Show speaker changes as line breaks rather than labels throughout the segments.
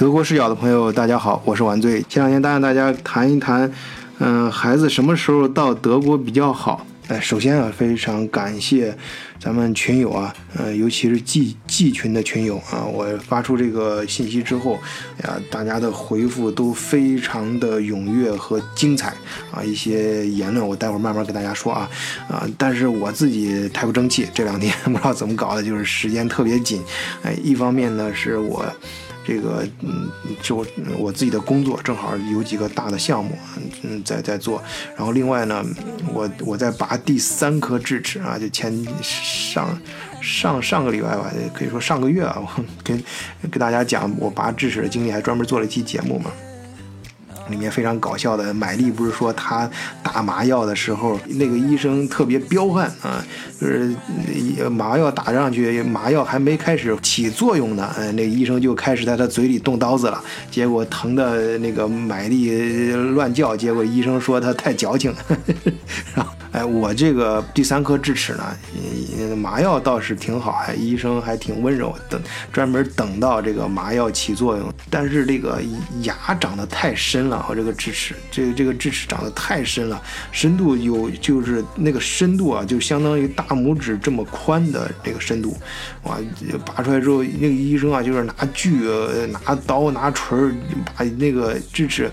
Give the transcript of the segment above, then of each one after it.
德国视角的朋友，大家好，我是晚醉。前两天答应大家谈一谈，嗯，孩子什么时候到德国比较好？哎，首先啊，非常感谢咱们群友啊，呃，尤其是 G G 群的群友啊，我发出这个信息之后，呀，大家的回复都非常的踊跃和精彩啊，一些言论我待会儿慢慢跟大家说啊，啊，但是我自己太不争气，这两天 不知道怎么搞的，就是时间特别紧，哎，一方面呢是我。这个嗯，就我自己的工作正好有几个大的项目，嗯，在在做。然后另外呢，我我在拔第三颗智齿啊，就前上上上个礼拜吧，可以说上个月啊，我跟跟大家讲我拔智齿的经历，还专门做了一期节目嘛。里面非常搞笑的，买力不是说他打麻药的时候，那个医生特别彪悍啊，就是麻药打上去，麻药还没开始起作用呢，嗯，那医生就开始在他嘴里动刀子了，结果疼的那个买力乱叫，结果医生说他太矫情，然后。哎，我这个第三颗智齿呢，麻药倒是挺好，还医生还挺温柔，等专门等到这个麻药起作用。但是这个牙长得太深了，和这个智齿，这个这个智齿长得太深了，深度有就是那个深度啊，就相当于大拇指这么宽的这个深度，哇，拔出来之后，那个医生啊，就是拿锯、拿刀、拿锤把那个智齿。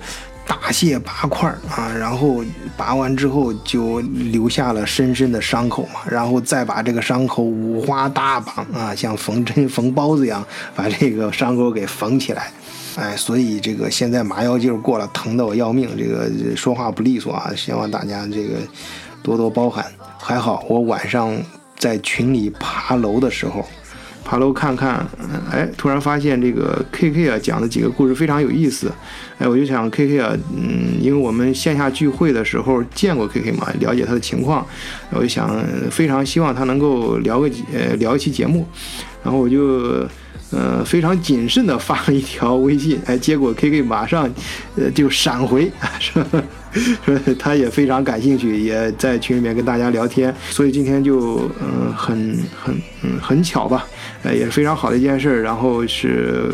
大卸八块啊，然后拔完之后就留下了深深的伤口嘛，然后再把这个伤口五花大绑啊，像缝针缝包子一样把这个伤口给缝起来。哎，所以这个现在麻药劲儿过了，疼得我要命，这个说话不利索啊，希望大家这个多多包涵。还好我晚上在群里爬楼的时候。爬楼看看，哎，突然发现这个 K K 啊讲的几个故事非常有意思，哎，我就想 K K 啊，嗯，因为我们线下聚会的时候见过 K K 嘛，了解他的情况，我就想非常希望他能够聊个呃聊一期节目，然后我就呃非常谨慎的发了一条微信，哎，结果 K K 马上呃就闪回，说说他也非常感兴趣，也在群里面跟大家聊天，所以今天就嗯很很嗯很巧吧。呃，也是非常好的一件事，然后是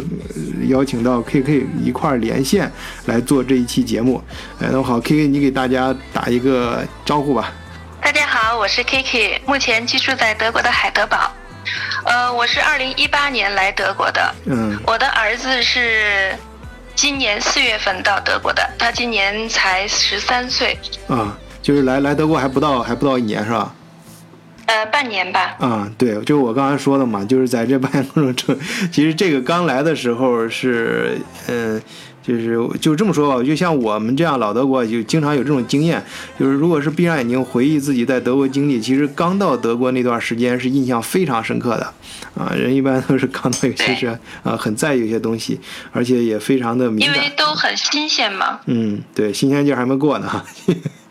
邀请到 KK 一块连线来做这一期节目。哎，那么好，KK 你给大家打一个招呼吧。
大家好，我是 KK，目前居住在德国的海德堡。呃，我是二零一八年来德国的。嗯。我的儿子是今年四月份到德国的，他今年才十三岁。
啊，就是来来德国还不到还不到一年是吧？
呃，半年吧。
啊，对，就是我刚才说的嘛，就是在这半年过程中，其实这个刚来的时候是，嗯。就是就这么说吧，就像我们这样老德国，就经常有这种经验，就是如果是闭上眼睛回忆自己在德国经历，其实刚到德国那段时间是印象非常深刻的，啊，人一般都是刚到有些是啊很在意有些东西，而且也非常的敏
感，因为都很新鲜嘛。
嗯，对，新鲜劲还没过呢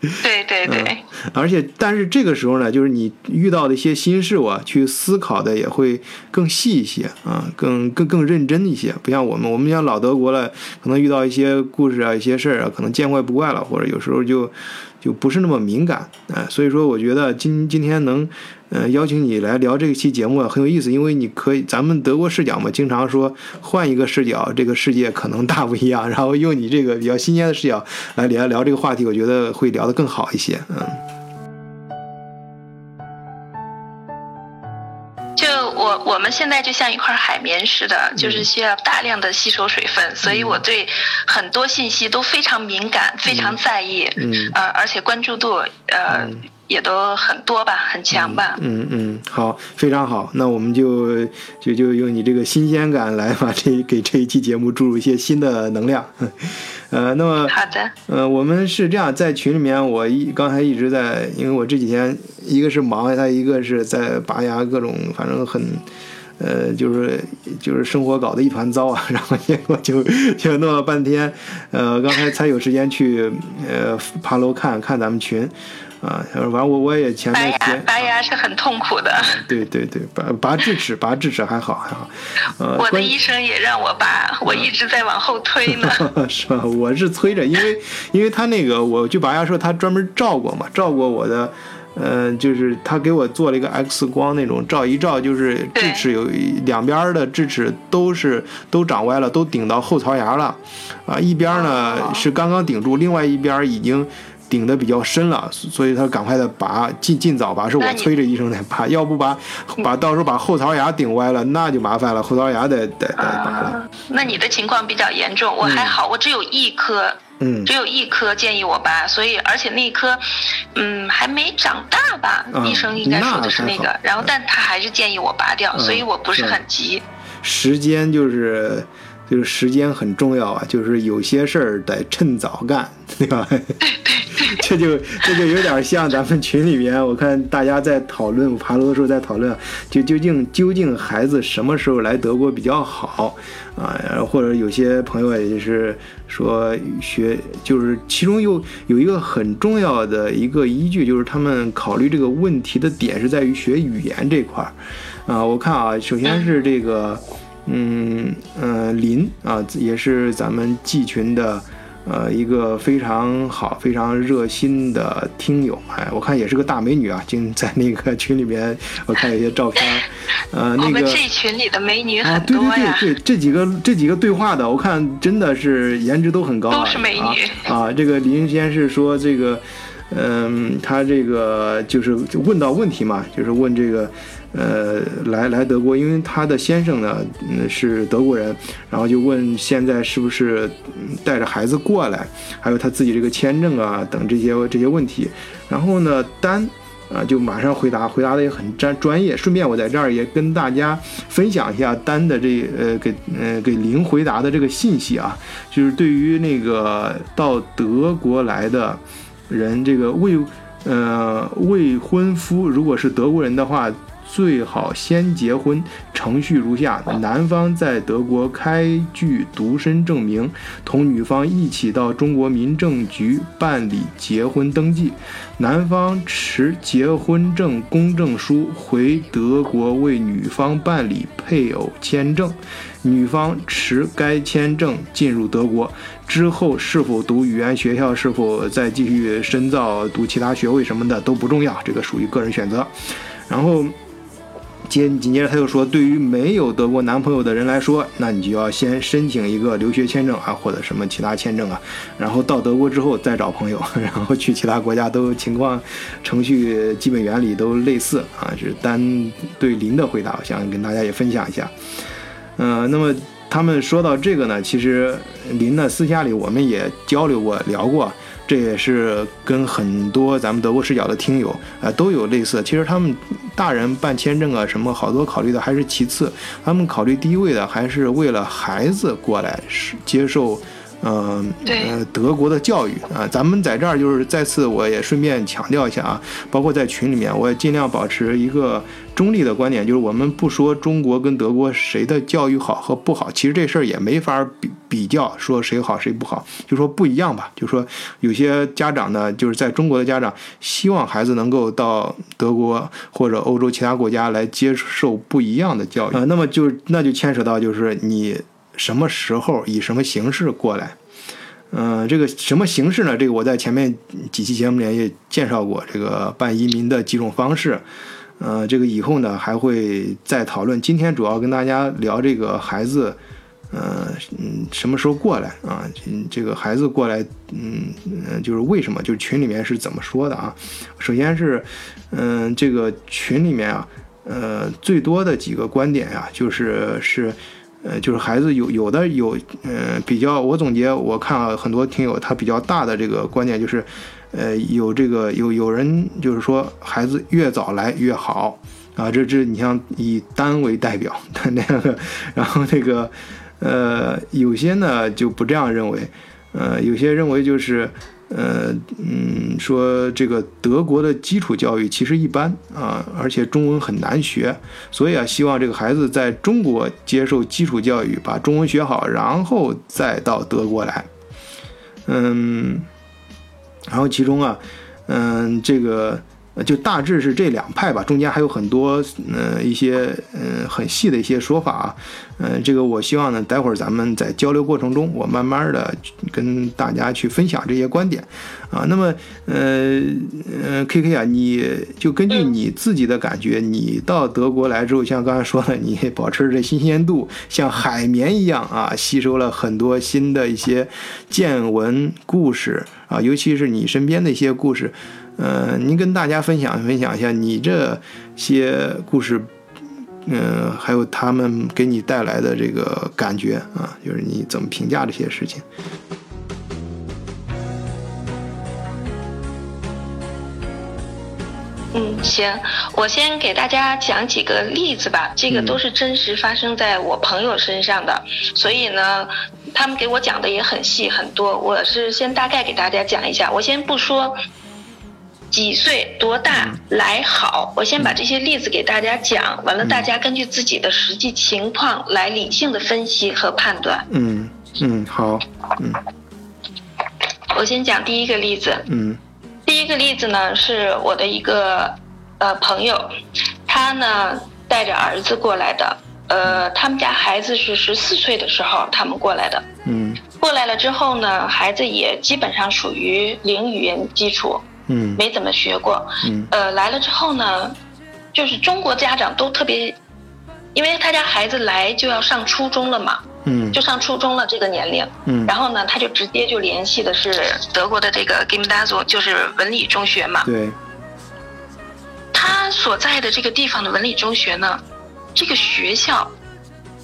哈。
对对对。
而且，但是这个时候呢，就是你遇到的一些新事物啊，去思考的也会更细一些啊，更更更认真一些，不像我们，我们像老德国了，可能遇到一些故事啊、一些事儿啊，可能见怪不怪了，或者有时候就就不是那么敏感啊。所以说，我觉得今今天能。嗯，邀请你来聊这一期节目啊很有意思，因为你可以，咱们德国视角嘛，经常说换一个视角，这个世界可能大不一样。然后用你这个比较新鲜的视角来聊聊这个话题，我觉得会聊得更好一些。嗯，
就我我们现在就像一块海绵似的，就是需要大量的吸收水分，所以我对很多信息都非常敏感，非常在意。嗯，呃，而且关注度，呃。也都很多吧，很强吧。
嗯嗯，好，非常好。那我们就就就用你这个新鲜感来把这给这一期节目注入一些新的能量。呃，那么
好的。
呃，我们是这样，在群里面，我一刚才一直在，因为我这几天一个是忙，他一个是在拔牙，各种反正很，呃，就是就是生活搞得一团糟啊。然后结果就 就弄了半天，呃，刚才才有时间去呃爬楼看看咱们群。啊，反正我我也前段时间
拔牙是很痛苦的。
对对对，拔拔智齿，拔智齿还好还好。呃，
我的医生也让我拔，我一直在往后推呢。
是吧？我是催着，因为因为他那个，我去拔牙时候，他专门照过嘛，照过我的呃，就是他给我做了一个 X 光那种照一照，就是智齿有两边的智齿都是都长歪了，都顶到后槽牙了，啊，一边呢是刚刚顶住，另外一边已经顶的比较深了，所以他赶快的拔，尽尽早拔，是我催着医生在拔，要不把把到时候把后槽牙顶歪了，那就麻烦了，后槽牙得得得拔了。
那你的情况比较严重，我还好，我只有一颗。
嗯，
只有一颗建议我拔，所以而且那一颗，嗯，还没长大吧？医生应该说的是那个，然后但他还是建议我拔掉，所以我不是很急。
时间就是。就是时间很重要啊，就是有些事儿得趁早干，对吧？这就这就有点像咱们群里面，我看大家在讨论，我爬楼的时候在讨论，就究竟究竟孩子什么时候来德国比较好啊？或者有些朋友也是说学，就是其中又有一个很重要的一个依据，就是他们考虑这个问题的点是在于学语言这块儿啊。我看啊，首先是这个。嗯呃，林啊，也是咱们季群的，呃，一个非常好、非常热心的听友。哎，我看也是个大美女啊，经在那个群里面，我看有些照片。呃，那个
这群里的美女
很多呀。对对对对，这几个这几个对话的，我看真的是颜值都很高，
都是美女
啊。这个林先是说这个，嗯，他这个就是问到问题嘛，就是问这个。呃，来来德国，因为他的先生呢，嗯，是德国人，然后就问现在是不是带着孩子过来，还有他自己这个签证啊等这些这些问题，然后呢，丹啊就马上回答，回答的也很专专业。顺便我在这儿也跟大家分享一下丹的这呃给呃给林回答的这个信息啊，就是对于那个到德国来的人，这个未呃未婚夫如果是德国人的话。最好先结婚，程序如下：男方在德国开具独身证明，同女方一起到中国民政局办理结婚登记。男方持结婚证公证书回德国为女方办理配偶签证，女方持该签证进入德国之后，是否读语言学校，是否再继续深造读其他学位什么的都不重要，这个属于个人选择。然后。接紧接着他又说，对于没有德国男朋友的人来说，那你就要先申请一个留学签证啊，或者什么其他签证啊，然后到德国之后再找朋友，然后去其他国家都情况、程序基本原理都类似啊。是单对林的回答，我想跟大家也分享一下。嗯，那么他们说到这个呢，其实林呢私下里我们也交流过、聊过。这也是跟很多咱们德国视角的听友啊都有类似。其实他们大人办签证啊什么，好多考虑的还是其次，他们考虑第一位的还是为了孩子过来是接受。嗯，呃，德国的教育啊，咱们在这儿就是再次，我也顺便强调一下啊，包括在群里面，我也尽量保持一个中立的观点，就是我们不说中国跟德国谁的教育好和不好，其实这事儿也没法比比较，说谁好谁不好，就说不一样吧。就说有些家长呢，就是在中国的家长希望孩子能够到德国或者欧洲其他国家来接受不一样的教育啊，那么就那就牵扯到就是你。什么时候以什么形式过来？嗯，这个什么形式呢？这个我在前面几期节目里也介绍过，这个办移民的几种方式。呃，这个以后呢还会再讨论。今天主要跟大家聊这个孩子，呃，嗯，什么时候过来啊？这个孩子过来，嗯嗯，就是为什么？就是群里面是怎么说的啊？首先是，嗯，这个群里面啊，呃，最多的几个观点呀，就是是。呃，就是孩子有有的有，呃，比较我总结我看啊，很多听友他比较大的这个观点就是，呃，有这个有有人就是说孩子越早来越好啊，这这你像以单为代表的 那个，然后那个，呃，有些呢就不这样认为，呃，有些认为就是。呃嗯，说这个德国的基础教育其实一般啊，而且中文很难学，所以啊，希望这个孩子在中国接受基础教育，把中文学好，然后再到德国来。嗯，然后其中啊，嗯，这个就大致是这两派吧，中间还有很多呃一些嗯很细的一些说法啊，嗯，这个我希望呢，待会儿咱们在交流过程中，我慢慢的跟大家去分享这些观点啊。那么呃呃，K K 啊，你就根据你自己的感觉，你到德国来之后，像刚才说的，你 保持着新鲜度，像海绵一样啊，吸收了很多新的一些见闻故事啊，尤其是你身边的一些故事。呃，您跟大家分享分享一下你这些故事，嗯，还有他们给你带来的这个感觉啊，就是你怎么评价这些事情？
嗯，行，我先给大家讲几个例子吧，这个都是真实发生在我朋友身上的，所以呢，他们给我讲的也很细很多，我是先大概给大家讲一下，我先不说。几岁多大来好？我先把这些例子给大家讲完了，大家根据自己的实际情况来理性的分析和判断。
嗯嗯，好。嗯，
我先讲第一个例子。
嗯，
第一个例子呢是我的一个呃朋友，他呢带着儿子过来的。呃，他们家孩子是十四岁的时候他们过来的。
嗯，
过来了之后呢，孩子也基本上属于零语言基础。
嗯，
没怎么学过。
嗯，
呃，来了之后呢，就是中国家长都特别，因为他家孩子来就要上初中了嘛，
嗯，
就上初中了这个年龄，
嗯，
然后呢，他就直接就联系的是德国的这个 Gymnasium，就是文理中学嘛。
对。
他所在的这个地方的文理中学呢，这个学校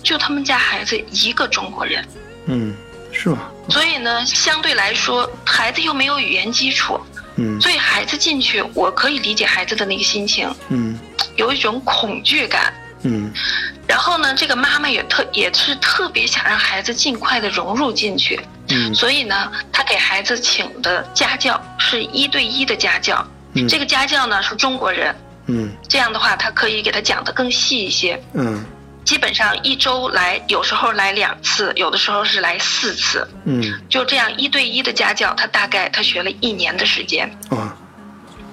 就他们家孩子一个中国人。
嗯，是吧？
所以呢，相对来说，孩子又没有语言基础。
嗯，
所以孩子进去，我可以理解孩子的那个心情，
嗯，
有一种恐惧感，
嗯，
然后呢，这个妈妈也特也是特别想让孩子尽快的融入进去，
嗯，
所以呢，他给孩子请的家教是一对一的家教，
嗯，
这个家教呢是中国人，
嗯，
这样的话他可以给他讲的更细一些，
嗯。
基本上一周来，有时候来两次，有的时候是来四次。
嗯，
就这样一对一的家教，他大概他学了一年的时间。
啊，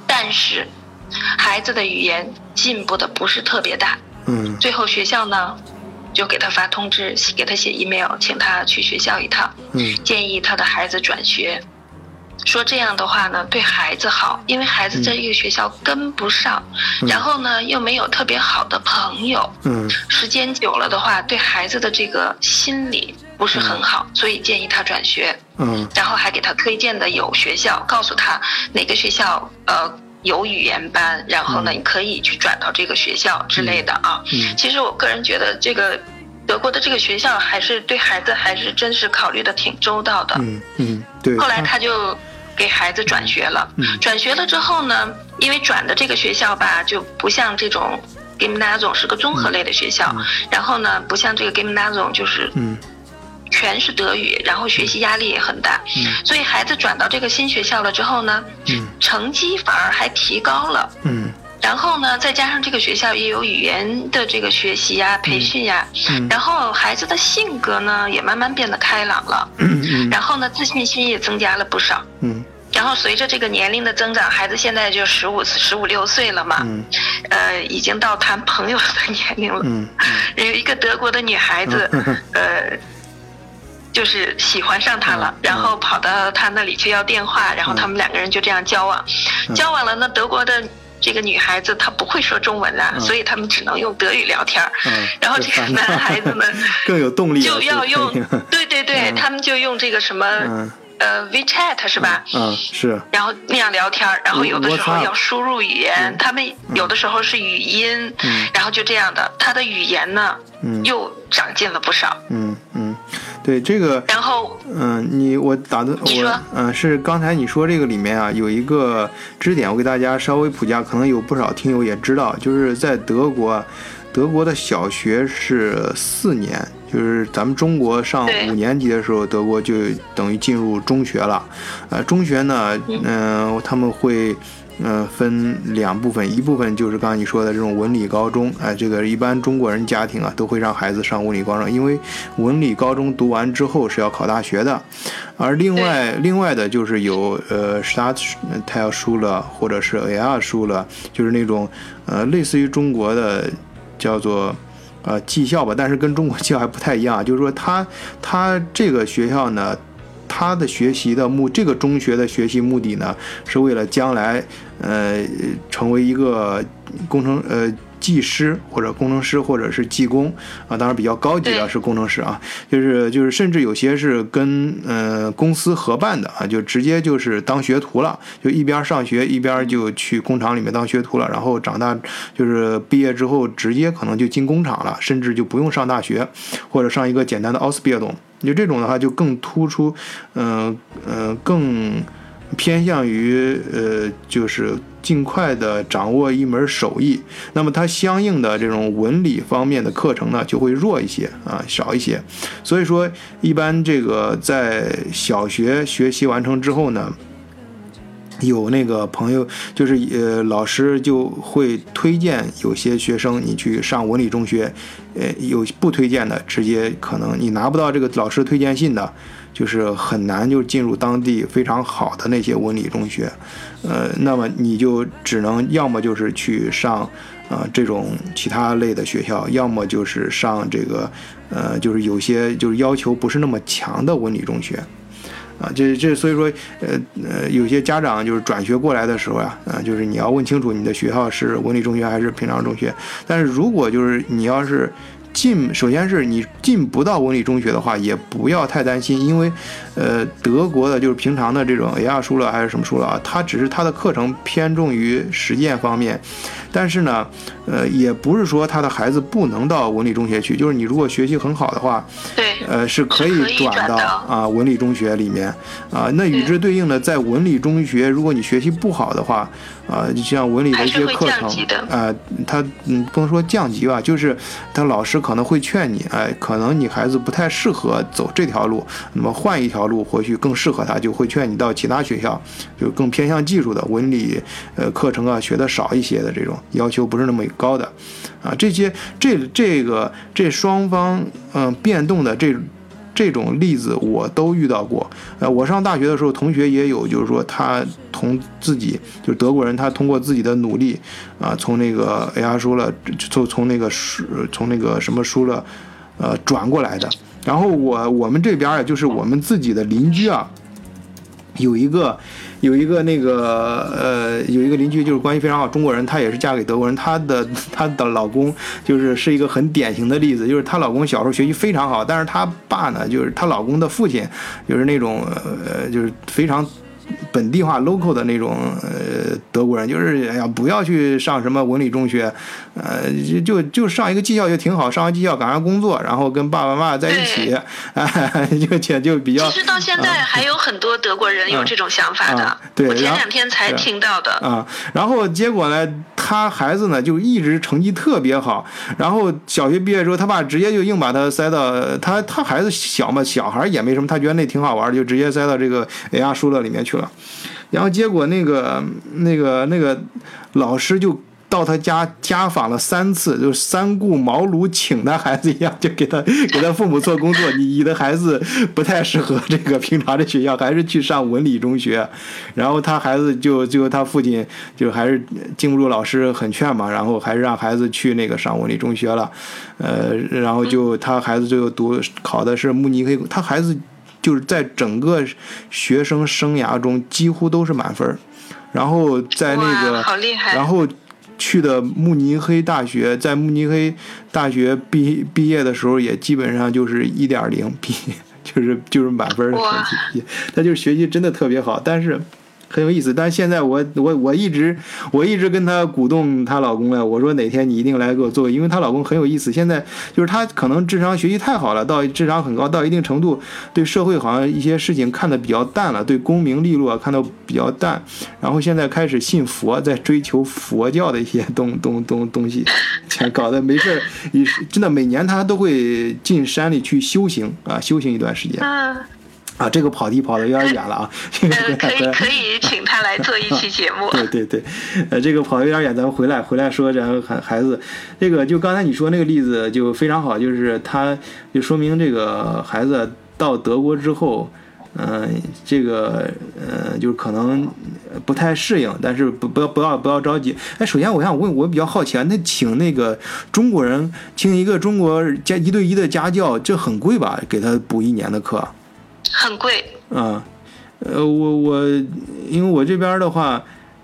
但是孩子的语言进步的不是特别大。
嗯，
最后学校呢，就给他发通知，给他写 email，请他去学校一趟。
嗯，
建议他的孩子转学。说这样的话呢，对孩子好，因为孩子在这个学校跟不上，然后呢又没有特别好的朋友，
嗯，
时间久了的话，对孩子的这个心理不是很好，所以建议他转学，
嗯，
然后还给他推荐的有学校，告诉他哪个学校呃有语言班，然后呢你可以去转到这个学校之类的啊。
嗯，
其实我个人觉得这个德国的这个学校还是对孩子还是真是考虑的挺周到的。
嗯嗯，对。
后来他就。给孩子转学了，转学了之后呢，因为转的这个学校吧，就不像这种 Gymnasium 是个综合类的学校，然后呢，不像这个 Gymnasium 就是，全是德语，然后学习压力也很大，所以孩子转到这个新学校了之后呢，成绩反而还提高了。然后呢，再加上这个学校也有语言的这个学习呀、培训呀，然后孩子的性格呢也慢慢变得开朗了，然后呢自信心也增加了不少。
嗯，
然后随着这个年龄的增长，孩子现在就十五、十五六岁了嘛，呃，已经到谈朋友的年龄了。
嗯，
有一个德国的女孩子，呃，就是喜欢上他了，然后跑到他那里去要电话，然后他们两个人就这样交往，交往了呢，德国的。这个女孩子她不会说中文啊，所以他们只能用德语聊天儿。然后这个男孩子们，
更有动力，
就要用，对对对，他们就用这个什么呃 WeChat 是吧？
嗯，是。
然后那样聊天儿，然后有的时候要输入语言，他们有的时候是语音，然后就这样的，他的语言呢又长进了不少。
嗯嗯。对这个，
然后，
嗯，你我打的我，嗯，是刚才你说这个里面啊，有一个支点，我给大家稍微普及，可能有不少听友也知道，就是在德国，德国的小学是四年，就是咱们中国上五年级的时候，德国就等于进入中学了，呃，中学呢，嗯，他们会嗯，分两部分，一部分就是刚刚你说的这种文理高中，哎，这个一般中国人家庭啊都会让孩子上文理高中，因为文理高中读完之后是要考大学的。而另外另外的就是有呃 Start Tile 书了，或者是 AR 书了，就是那种呃类似于中国的叫做呃技校吧，但是跟中国技校还不太一样，就是说他他这个学校呢。他的学习的目，这个中学的学习目的呢，是为了将来，呃，成为一个工程，呃，技师或者工程师或者是技工啊，当然比较高级的是工程师啊，就是就是甚至有些是跟呃公司合办的啊，就直接就是当学徒了，就一边上学一边就去工厂里面当学徒了，然后长大就是毕业之后直接可能就进工厂了，甚至就不用上大学，或者上一个简单的奥斯比尔东。就这种的话，就更突出，嗯嗯，更偏向于呃，就是尽快的掌握一门手艺。那么它相应的这种文理方面的课程呢，就会弱一些啊，少一些。所以说，一般这个在小学学习完成之后呢。有那个朋友，就是呃，老师就会推荐有些学生你去上文理中学，呃，有不推荐的，直接可能你拿不到这个老师推荐信的，就是很难就进入当地非常好的那些文理中学，呃，那么你就只能要么就是去上啊这种其他类的学校，要么就是上这个呃，就是有些就是要求不是那么强的文理中学。啊，这这所以说，呃呃，有些家长就是转学过来的时候呀，啊，就是你要问清楚你的学校是文理中学还是平常中学。但是如果就是你要是进，首先是你进不到文理中学的话，也不要太担心，因为，呃，德国的就是平常的这种 A.R. 书了还是什么书了啊，它只是它的课程偏重于实践方面。但是呢，呃，也不是说他的孩子不能到文理中学去，就是你如果学习很好的话，
对，
呃，是可以转到啊文理中学里面啊。那与之对应的，在文理中学，如果你学习不好的话，啊，像文理的一些课程，啊，他嗯不能说降级吧，就是他老师可能会劝你，哎，可能你孩子不太适合走这条路，那么换一条路或许更适合他，就会劝你到其他学校，就更偏向技术的文理呃课程啊，学的少一些的这种。要求不是那么高的，啊，这些这这个这双方嗯变动的这这种例子我都遇到过。呃，我上大学的时候，同学也有，就是说他同自己就是德国人，他通过自己的努力啊，从那个 AR 输了，就从那个输从那个什么输了，呃，转过来的。然后我我们这边啊，就是我们自己的邻居啊，有一个。有一个那个呃，有一个邻居就是关系非常好，中国人，她也是嫁给德国人，她的 她的老公就是是一个很典型的例子，就是她老公小时候学习非常好，但是她爸呢，就是她老公的父亲，就是那种呃，就是非常。本地化 local 的那种呃德国人，就是哎呀，不要去上什么文理中学，呃，就就就上一个技校就挺好，上完技校赶上工作，然后跟爸爸妈妈在一起，哎，就且就比较。
其实到现在还有很多德国人有这种想法的，
对，
我前两天才听到的。
啊，然后结果呢，他孩子呢就一直成绩特别好，然后小学毕业之后，他爸直接就硬把他塞到他他孩子小嘛，小孩也没什么，他觉得那挺好玩，就直接塞到这个 AI 书了里面去了。然后结果那个那个那个老师就到他家家访了三次，就三顾茅庐请他孩子一样，就给他给他父母做工作。你你的孩子不太适合这个平常的学校，还是去上文理中学。然后他孩子就最后他父亲就还是经不住老师很劝嘛，然后还是让孩子去那个上文理中学了。呃，然后就他孩子最后读考的是慕尼黑，他孩子。就是在整个学生生涯中几乎都是满分，然后在那个，然后去的慕尼黑大学，在慕尼黑大学毕毕业的时候也基本上就是一点零毕，就是就是满分的成绩，他就是学习真的特别好，但是。很有意思，但是现在我我我一直我一直跟她鼓动她老公了，我说哪天你一定来给我做，因为她老公很有意思。现在就是她可能智商学习太好了，到智商很高，到一定程度，对社会好像一些事情看得比较淡了，对功名利禄啊看得比较淡。然后现在开始信佛，在追求佛教的一些东东东东西，搞得没事儿，真的每年她都会进山里去修行啊，修行一段时间。这个跑题跑的有点远了啊。
呃，可以 可以请他来做一期节目。
对对对，呃，这个跑的有点远，咱们回来回来说然后孩孩子，这个就刚才你说那个例子就非常好，就是他就说明这个孩子到德国之后。嗯，这个呃，就是可能不太适应，但是不不要不要不要着急。哎，首先我想问，我比较好奇啊，那请那个中国人请一个中国家一对一的家教，这很贵吧？给他补一年的课，
很贵。
啊，呃，我我因为我这边的话。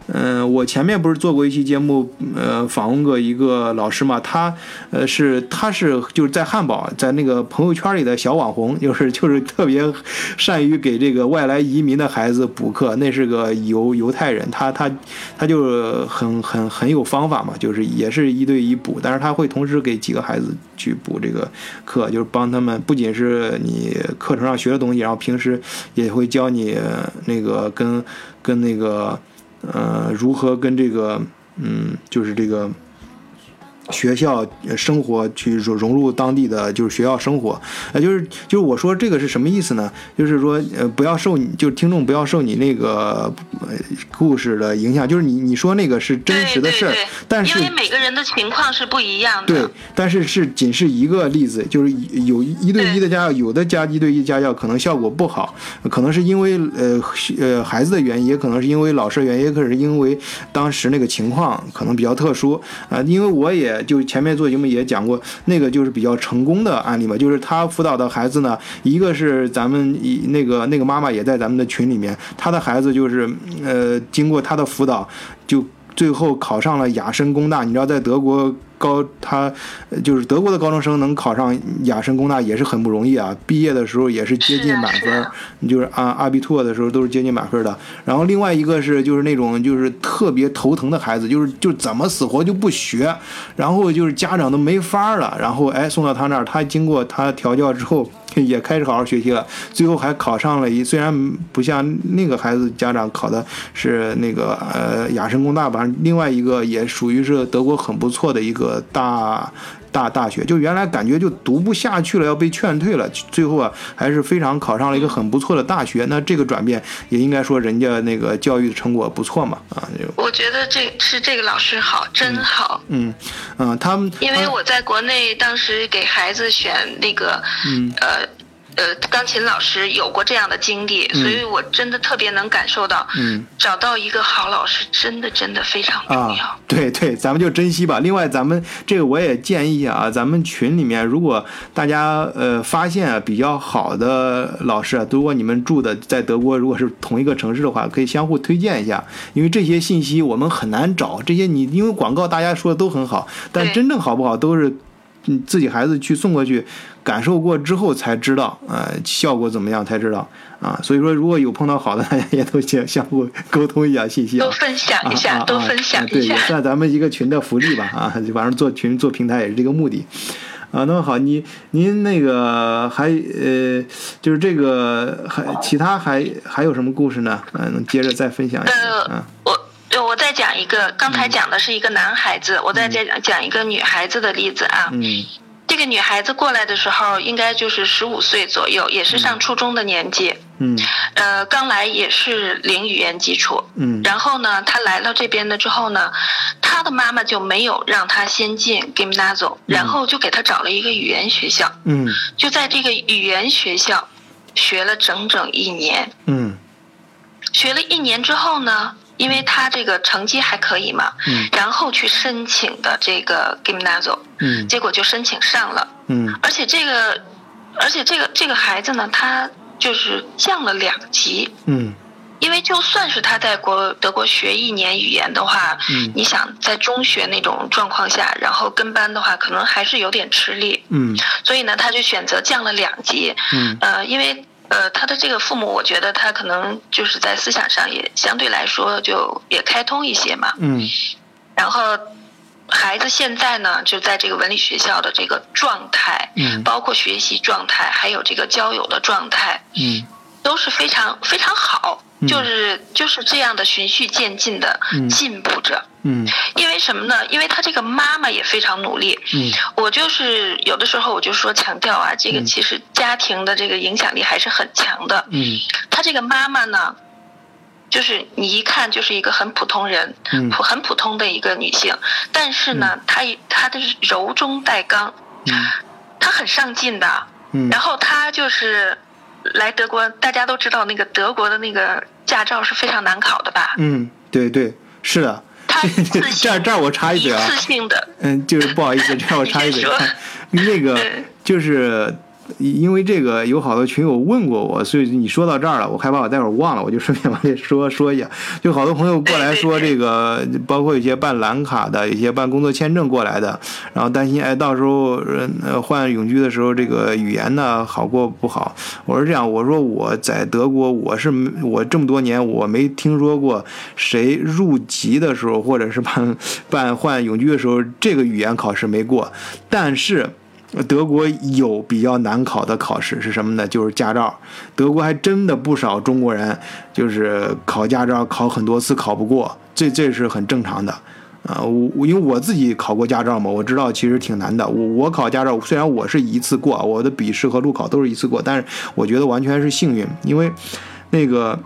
嗯，我前面不是做过一期节目，呃，访问过一个老师嘛，他，呃，是他是就是在汉堡，在那个朋友圈里的小网红，就是就是特别善于给这个外来移民的孩子补课，那是个犹犹太人，他他他就很很很有方法嘛，就是也是一对一补，但是他会同时给几个孩子去补这个课，就是帮他们，不仅是你课程上学的东西，然后平时也会教你那个跟跟那个。呃，如何跟这个，嗯，就是这个。学校生活去融融入当地的就是学校生活，呃，就是就是我说这个是什么意思呢？就是说呃不要受你就是听众不要受你那个故事的影响，就是你你说那个是真实的事儿，但是
因为每个人的情况是不一样
的。对，但是是仅是一个例子，就是有一对一的家教，有的家一对一家教可能效果不好，可能是因为呃呃孩子的原因，也可能是因为老师的原因，也可能是因为当时那个情况可能比较特殊啊，因为我也。就前面做节目也讲过，那个就是比较成功的案例嘛，就是他辅导的孩子呢，一个是咱们一那个那个妈妈也在咱们的群里面，他的孩子就是呃经过他的辅导，就最后考上了雅申工大，你知道在德国。高他就是德国的高中生能考上雅申工大也是很不容易啊，毕业的时候也是接近满分，就是阿阿比托的时候都是接近满分的。然后另外一个是就是那种就是特别头疼的孩子，就是就怎么死活就不学，然后就是家长都没法了，然后哎送到他那儿，他经过他调教之后。也开始好好学习了，最后还考上了一，虽然不像那个孩子家长考的是那个呃雅申工大吧，另外一个也属于是德国很不错的一个大。大大学就原来感觉就读不下去了，要被劝退了，最后啊还是非常考上了一个很不错的大学。那这个转变也应该说人家那个教育的成果不错嘛啊。
我觉得这是这个老师好，真好。
嗯嗯，他们
因为我在国内当时给孩子选那个嗯呃。呃，钢琴老师有过这样的经历，所以我真的特别能感受到，嗯找到一个好老师真的真的非常重要。
对对，咱们就珍惜吧。另外，咱们这个我也建议啊，咱们群里面如果大家呃发现比较好的老师，如果你们住的在德国，如果是同一个城市的话，可以相互推荐一下，因为这些信息我们很难找。这些你因为广告大家说的都很好，但真正好不好都是。你自己孩子去送过去，感受过之后才知道，呃，效果怎么样才知道啊。所以说，如果有碰到好的，大 家也都相相互沟通一下信息，
都分享一下，都分享一下，对，
也算咱们一个群的福利吧啊。反正做群做平台也是这个目的啊。那么好，你您那个还呃，就是这个还其他还还有什么故事呢？嗯，能接着再分享一下
啊。我。就我再讲一个，刚才讲的是一个男孩子，我再讲讲一个女孩子的例子啊。
嗯。
这个女孩子过来的时候，应该就是十五岁左右，也是上初中的年纪。
嗯。
呃，刚来也是零语言基础。
嗯。
然后呢，她来到这边了之后呢，她的妈妈就没有让她先进 Gymnasium，然后就给她找了一个语言学校。
嗯。
就在这个语言学校学了整整一年。
嗯。
学了一年之后呢？因为他这个成绩还可以嘛，然后去申请的这个 Gymnasium，结果就申请上了，而且这个，而且这个这个孩子呢，他就是降了两级，因为就算是他在国德国学一年语言的话，你想在中学那种状况下，然后跟班的话，可能还是有点吃力，所以呢，他就选择降了两级，呃，因为。呃，他的这个父母，我觉得他可能就是在思想上也相对来说就也开通一些嘛。
嗯。
然后，孩子现在呢，就在这个文理学校的这个状态，
嗯，
包括学习状态，还有这个交友的状态，
嗯，
都是非常非常好，就是就是这样的循序渐进的进步着。
嗯，
因为什么呢？因为他这个妈妈也非常努力。
嗯，
我就是有的时候我就说强调啊，这个其实家庭的这个影响力还是很强的。
嗯，
他这个妈妈呢，就是你一看就是一个很普通人，普很普通的一个女性，但是呢，她她的柔中带刚，她很上进的。
嗯，
然后她就是来德国，大家都知道那个德国的那个驾照是非常难考的吧？
嗯，对对，是的。这儿这儿我插一嘴啊，嗯，就是不好意思，这儿我插一嘴，那个就是。因为这个有好多群友问过我，所以你说到这儿了，我害怕我待会儿忘了，我就顺便往这说说一下。就好多朋友过来说这个，包括有些办蓝卡的，有些办工作签证过来的，然后担心哎，到时候呃换永居的时候这个语言呢好过不好。我说这样，我说我在德国，我是我这么多年我没听说过谁入籍的时候或者是办办换永居的时候这个语言考试没过，但是。德国有比较难考的考试是什么呢？就是驾照。德国还真的不少中国人，就是考驾照考很多次考不过，这这是很正常的。啊，我因为我自己考过驾照嘛，我知道其实挺难的。我我考驾照虽然我是一次过，我的笔试和路考都是一次过，但是我觉得完全是幸运，因为那个。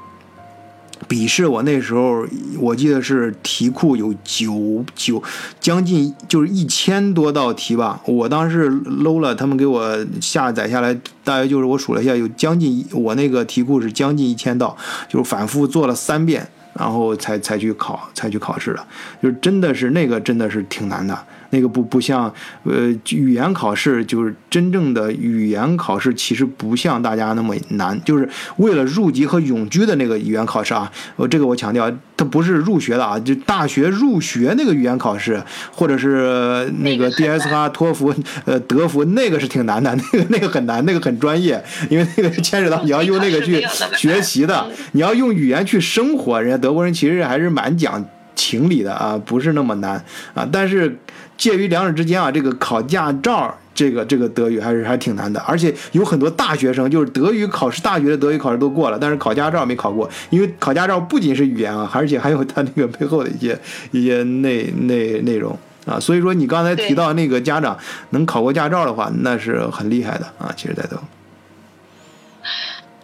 笔试我那时候我记得是题库有九九将近就是一千多道题吧，我当时搂了他们给我下载下来，大约就是我数了一下，有将近我那个题库是将近一千道，就是反复做了三遍，然后才才去考才去考试的，就是真的是那个真的是挺难的。那个不不像，呃，语言考试就是真正的语言考试，其实不像大家那么难。就是为了入籍和永居的那个语言考试啊，我这个我强调，它不是入学的啊，就大学入学那个语言考试，或者是那个 DSR、托福、呃德福，那个是挺难的，那个那个很难，那个很专业，因为那个牵扯到你要用那个去学习的，你要用语言去生活。人家德国人其实还是蛮讲情理的啊，不是那么难啊，但是。介于两者之间啊，这个考驾照，这个这个德语还是还挺难的，而且有很多大学生就是德语考试，大学的德语考试都过了，但是考驾照没考过，因为考驾照不仅是语言啊，而且还有它那个背后的一些一些内内内容啊，所以说你刚才提到那个家长能考过驾照的话，那是很厉害的啊，其实在都。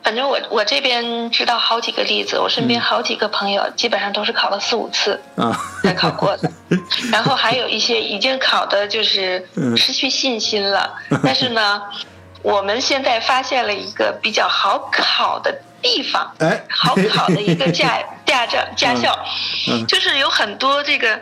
反正我我这边知道好几个例子，我身边好几个朋友基本上都是考了四五次啊才考过的，然后还有一些已经考的就是失去信心了。但是呢，我们现在发现了一个比较好考的地方，好考的一个驾 驾照驾校，就是有很多这个。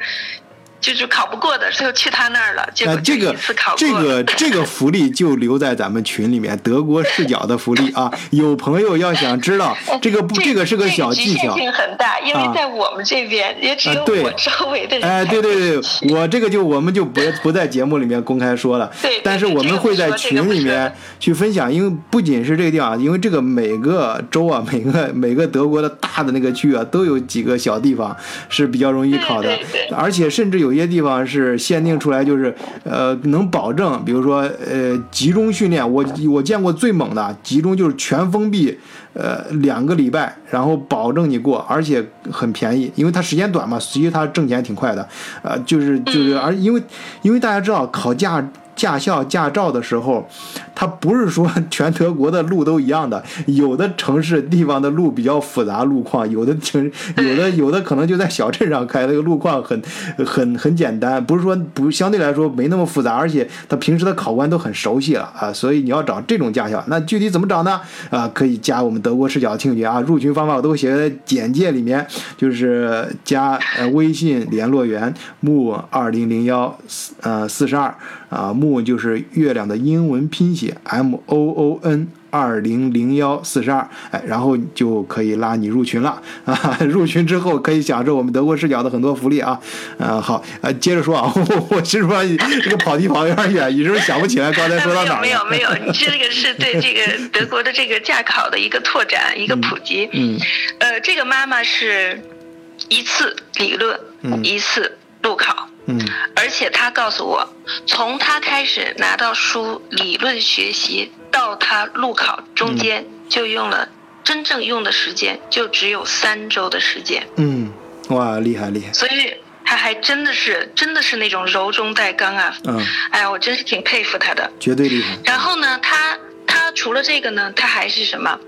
就是考不过的，就去他那儿了。啊，
这个这个这个福利就留在咱们群里面，德国视角的福利啊！有朋友要想知道这个不，这个是个小技巧。
局限性很大，因为在我们这边也只有我周围的人。
哎，对对对，我这个就我们就不不在节目里面公开说了。
对。
但是我们会在群里面去分享，因为不仅是这个地方，因为这个每个州啊，每个每个德国的大的那个区啊，都有几个小地方是比较容易考的，而且甚至有。有些地方是限定出来，就是呃，能保证，比如说呃，集中训练。我我见过最猛的，集中就是全封闭，呃，两个礼拜，然后保证你过，而且很便宜，因为它时间短嘛，其实它挣钱挺快的，呃，就是就是，而因为因为大家知道考驾。驾校驾照的时候，它不是说全德国的路都一样的，有的城市地方的路比较复杂，路况有的城 有的有的可能就在小镇上开，那个路况很很很简单，不是说不相对来说没那么复杂，而且他平时的考官都很熟悉了啊，所以你要找这种驾校，那具体怎么找呢？啊，可以加我们德国视角的听群啊，入群方法我都写在简介里面，就是加呃微信联络员木二零零幺四呃四十二。啊，木就是月亮的英文拼写，M O O N 二零零幺四十二，哎，然后就可以拉你入群了啊！入群之后可以享受我们德国视角的很多福利啊！啊，好，呃，接着说啊，我我其实说这个跑题跑有点远，你是不是想不起来刚才说到哪儿？
没有没有没有，你这个是对这个德国的这个驾考的一个拓展，一个普及。
嗯，
呃，这个妈妈是一次理论，一次路考。
嗯，
而且他告诉我，从他开始拿到书理论学习到他路考中间，就用了真正用的时间就只有三周的时间。
嗯，哇，厉害厉害。
所以他还真的是真的是那种柔中带刚啊。
嗯。
哎呀，我真是挺佩服他的。
绝对厉害。
然后呢，他他除了这个呢，他还是什么？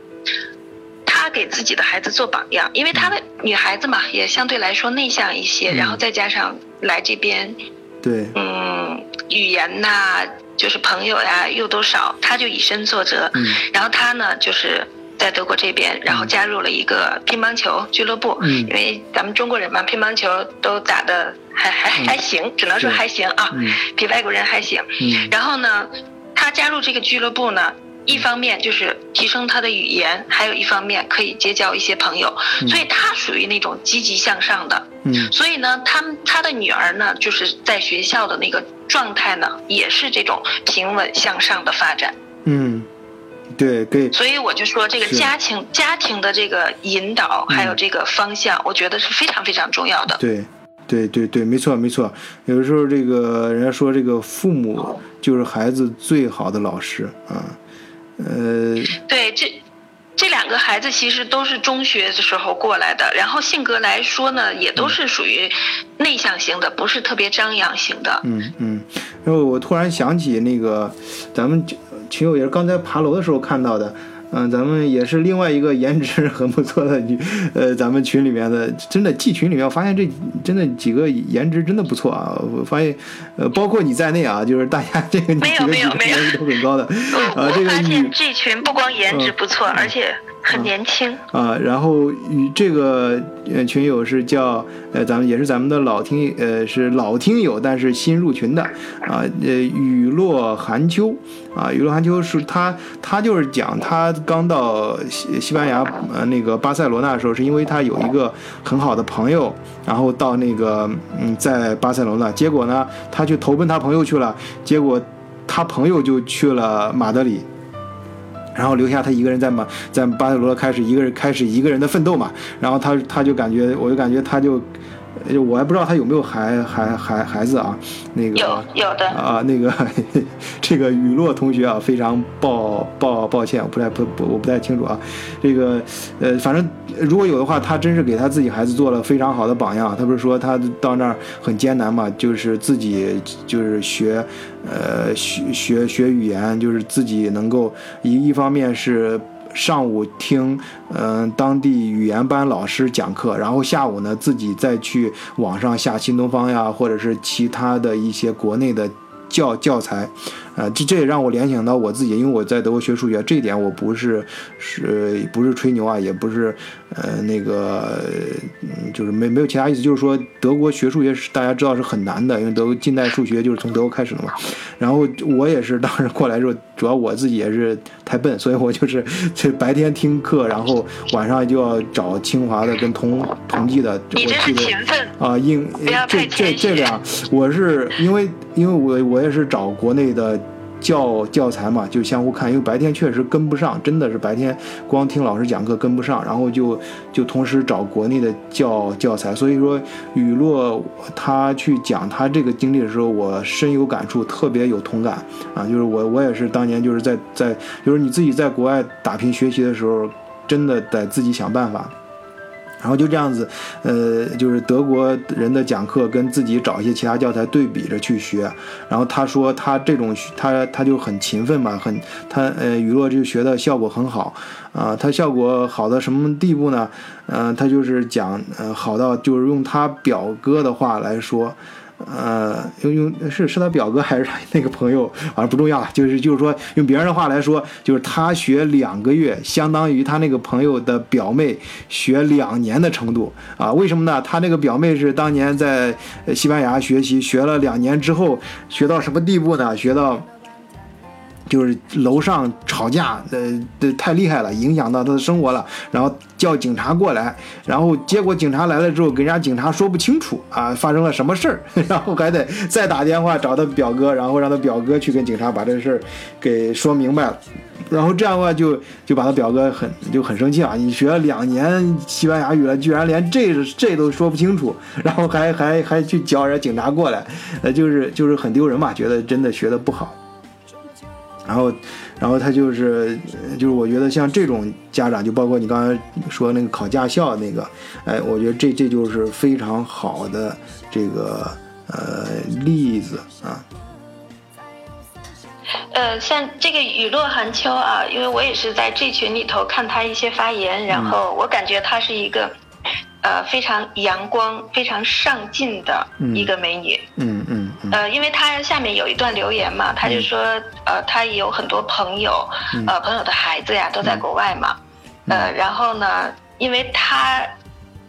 他给自己的孩子做榜样，因为他的女孩子嘛，也相对来说内向一些，然后再加上来这边，
对，
嗯，语言呐，就是朋友呀又都少，他就以身作则，
嗯，
然后他呢就是在德国这边，然后加入了一个乒乓球俱乐部，
嗯，
因为咱们中国人嘛，乒乓球都打的还还还行，只能说还行啊，比外国人还行，
嗯，
然后呢，他加入这个俱乐部呢。一方面就是提升他的语言，还有一方面可以结交一些朋友，所以他属于那种积极向上的。
嗯，
所以呢，他他的女儿呢，就是在学校的那个状态呢，也是这种平稳向上的发展。
嗯，对，对。
所以我就说，这个家庭家庭的这个引导，还有这个方向，我觉得是非常非常重要的。
对，对对对，没错没错。有的时候，这个人家说，这个父母就是孩子最好的老师啊。呃，
对，这这两个孩子其实都是中学的时候过来的，然后性格来说呢，也都是属于内向型的，不是特别张扬型的。
嗯嗯，然后我突然想起那个，咱们群友也是刚才爬楼的时候看到的。嗯，咱们也是另外一个颜值很不错的女，呃，咱们群里面的真的进群里面，我发现这真的几个颜值真的不错啊！我发现，呃，包括你在内啊，就是大家这个几个女颜值都很高的。呃，这个
发现这群不光颜值不错，而且。很年轻
啊，然后与这个呃群友是叫呃咱们也是咱们的老听呃是老听友，但是新入群的啊呃雨落寒秋啊雨落寒秋是他他就是讲他刚到西西班牙呃那个巴塞罗那的时候，是因为他有一个很好的朋友，然后到那个嗯在巴塞罗那，结果呢他去投奔他朋友去了，结果他朋友就去了马德里。然后留下他一个人在马在巴塞罗那开始一个人开始一个人的奋斗嘛，然后他他就感觉我就感觉他就。我还不知道他有没有孩孩孩孩子啊，那个
有有的
啊，那个 这个雨落同学啊，非常抱抱抱歉，我不太不不我不太清楚啊，这个呃，反正如果有的话，他真是给他自己孩子做了非常好的榜样。他不是说他到那儿很艰难嘛，就是自己就是学呃学学学语言，就是自己能够一一方面是。上午听，嗯，当地语言班老师讲课，然后下午呢，自己再去网上下新东方呀，或者是其他的一些国内的教教材。啊，这这也让我联想到我自己，因为我在德国学数学，这一点我不是是不是吹牛啊，也不是呃那个，嗯，就是没没有其他意思，就是说德国学数学是大家知道是很难的，因为德国近代数学就是从德国开始的嘛。然后我也是当时过来之后，主要我自己也是太笨，所以我就是 这白天听课，然后晚上就要找清华的跟同同济的。
你这是勤奋
啊，应这这这俩，我是因为因为我我也是找国内的。教教材嘛，就相互看，因为白天确实跟不上，真的是白天光听老师讲课跟不上，然后就就同时找国内的教教材。所以说，雨落他去讲他这个经历的时候，我深有感触，特别有同感啊！就是我我也是当年就是在在就是你自己在国外打拼学习的时候，真的得自己想办法。然后就这样子，呃，就是德国人的讲课跟自己找一些其他教材对比着去学。然后他说他这种他他就很勤奋嘛，很他呃雨落就学的效果很好啊。他效果好到什么地步呢？嗯，他就是讲呃好到就是用他表哥的话来说。呃，用用是是他表哥还是他那个朋友，反正不重要了，就是就是说用别人的话来说，就是他学两个月，相当于他那个朋友的表妹学两年的程度啊？为什么呢？他那个表妹是当年在西班牙学习，学了两年之后，学到什么地步呢？学到。就是楼上吵架，呃，太厉害了，影响到他的生活了。然后叫警察过来，然后结果警察来了之后，跟人家警察说不清楚啊，发生了什么事儿，然后还得再打电话找他表哥，然后让他表哥去跟警察把这事儿给说明白了。然后这样的话，就就把他表哥很就很生气啊！你学了两年西班牙语了，居然连这这都说不清楚，然后还还还去叫人家警察过来，呃，就是就是很丢人嘛，觉得真的学的不好。然后，然后他就是，就是我觉得像这种家长，就包括你刚才说那个考驾校那个，哎，我觉得这这就是非常好的这个呃例子啊。
呃，像这个雨落寒秋啊，因为我也是在这群里头看他一些发言，然后我感觉他是一个。呃，非常阳光、非常上进的一个美女。
嗯嗯。
呃，因为她下面有一段留言嘛，她就说，呃，她有很多朋友，呃，朋友的孩子呀都在国外嘛。呃，然后呢，因为她。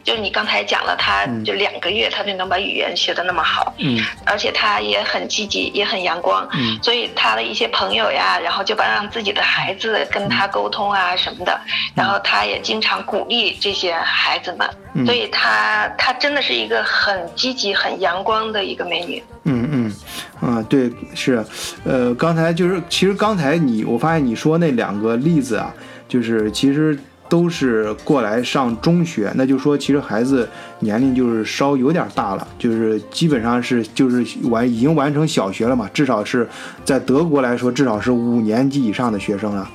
就你刚才讲了，他就两个月，他就能把语言学得那么好，
嗯，
而且他也很积极，也很阳光，
嗯，
所以他的一些朋友呀，然后就把让自己的孩子跟他沟通啊什么的，然后他也经常鼓励这些孩子们，所以他他真的是一个很积极、很阳光的一个美女。
嗯嗯，啊对是，呃，刚才就是其实刚才你我发现你说那两个例子啊，就是其实。都是过来上中学，那就说其实孩子年龄就是稍有点大了，就是基本上是就是完已经完成小学了嘛，至少是在德国来说，至少是五年级以上的学生了。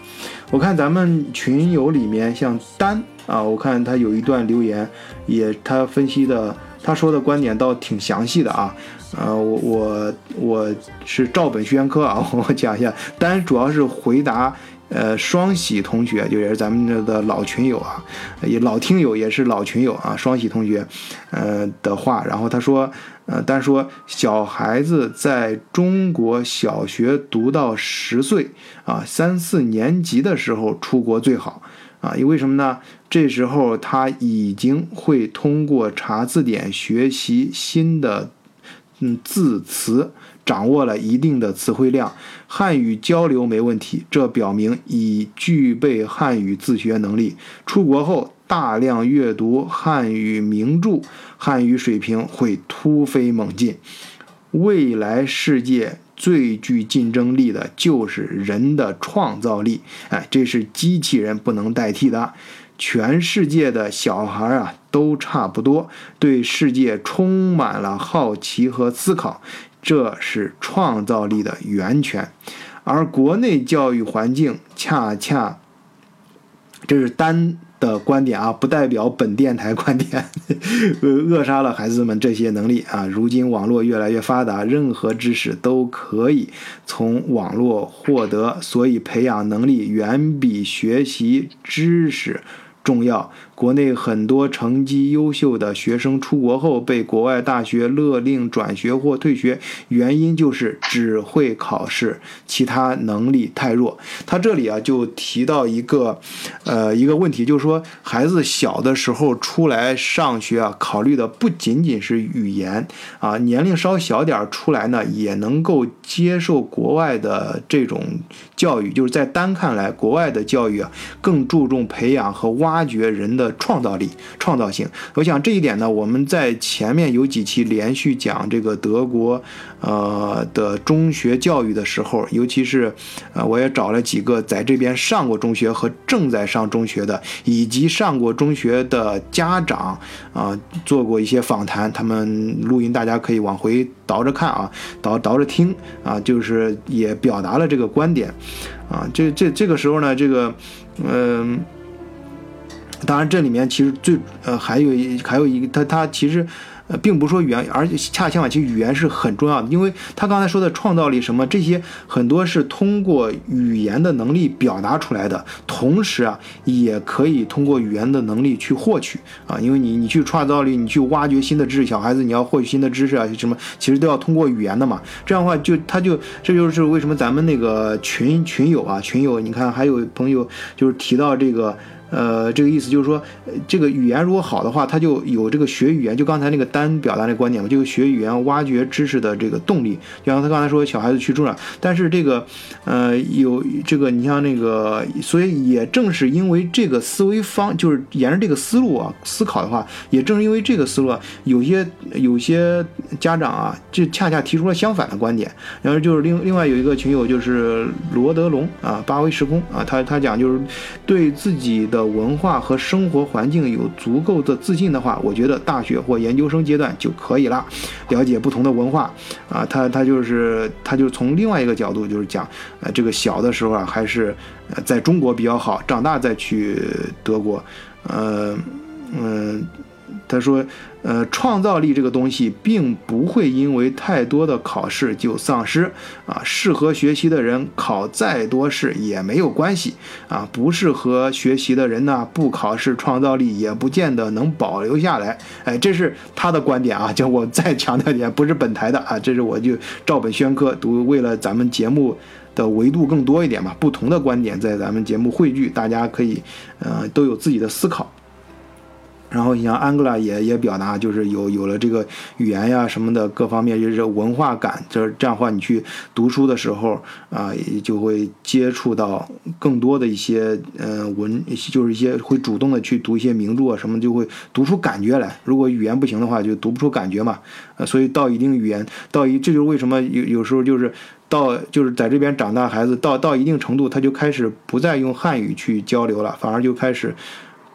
我看咱们群友里面像丹啊，我看他有一段留言，也他分析的，他说的观点倒挺详细的啊。呃，我我我是照本宣科啊，我讲一下，丹主要是回答。呃，双喜同学就也是咱们这的老群友啊，也老听友也是老群友啊。双喜同学，呃的话，然后他说，呃，但说小孩子在中国小学读到十岁啊，三四年级的时候出国最好啊，因为什么呢？这时候他已经会通过查字典学习新的嗯字词。掌握了一定的词汇量，汉语交流没问题，这表明已具备汉语自学能力。出国后大量阅读汉语名著，汉语水平会突飞猛进。未来世界最具竞争力的就是人的创造力，哎，这是机器人不能代替的。全世界的小孩啊，都差不多，对世界充满了好奇和思考。这是创造力的源泉，而国内教育环境恰恰，这是单的观点啊，不代表本电台观点，扼杀了孩子们这些能力啊。如今网络越来越发达，任何知识都可以从网络获得，所以培养能力远比学习知识重要。国内很多成绩优秀的学生出国后被国外大学勒令转学或退学，原因就是只会考试，其他能力太弱。他这里啊就提到一个，呃一个问题，就是说孩子小的时候出来上学啊，考虑的不仅仅是语言啊，年龄稍小点出来呢，也能够接受国外的这种教育。就是在单看来，国外的教育啊更注重培养和挖掘人的。创造力、创造性，我想这一点呢，我们在前面有几期连续讲这个德国，呃的中学教育的时候，尤其是，呃，我也找了几个在这边上过中学和正在上中学的，以及上过中学的家长啊，做过一些访谈，他们录音，大家可以往回倒着看啊，倒倒着听啊，就是也表达了这个观点，啊，这这这个时候呢，这个，嗯。当然，这里面其实最呃还有一还有一个，他他其实呃并不说语言，而且恰恰相反，其实语言是很重要的，因为他刚才说的创造力什么这些很多是通过语言的能力表达出来的，同时啊也可以通过语言的能力去获取啊，因为你你去创造力，你去挖掘新的知识，小孩子你要获取新的知识啊什么，其实都要通过语言的嘛，这样的话就他就这就是为什么咱们那个群群友啊群友，你看还有朋友就是提到这个。呃，这个意思就是说，这个语言如果好的话，他就有这个学语言，就刚才那个单表达那观点嘛，就是学语言、挖掘知识的这个动力。就像他刚才说，小孩子去中了，但是这个，呃，有这个，你像那个，所以也正是因为这个思维方，就是沿着这个思路啊思考的话，也正是因为这个思路啊，有些有些家长啊，就恰恰提出了相反的观点。然后就是另另外有一个群友就是罗德龙啊，八维时空啊，他他讲就是对自己的。的文化和生活环境有足够的自信的话，我觉得大学或研究生阶段就可以了。了解不同的文化啊，他他就是他就从另外一个角度就是讲，呃，这个小的时候啊，还是呃在中国比较好，长大再去德国，呃。他说：“呃，创造力这个东西并不会因为太多的考试就丧失啊。适合学习的人考再多试也没有关系啊。不适合学习的人呢，不考试创造力也不见得能保留下来。哎，这是他的观点啊。就我再强调一点，不是本台的啊，这是我就照本宣科，读为了咱们节目的维度更多一点嘛，不同的观点在咱们节目汇聚，大家可以呃都有自己的思考。”然后你像安哥拉也也表达，就是有有了这个语言呀什么的各方面，就是文化感，就是这样话，你去读书的时候啊，就会接触到更多的一些呃文，就是一些会主动的去读一些名著啊什么，就会读出感觉来。如果语言不行的话，就读不出感觉嘛。呃，所以到一定语言，到一，这就是为什么有有时候就是到就是在这边长大孩子到到一定程度，他就开始不再用汉语去交流了，反而就开始。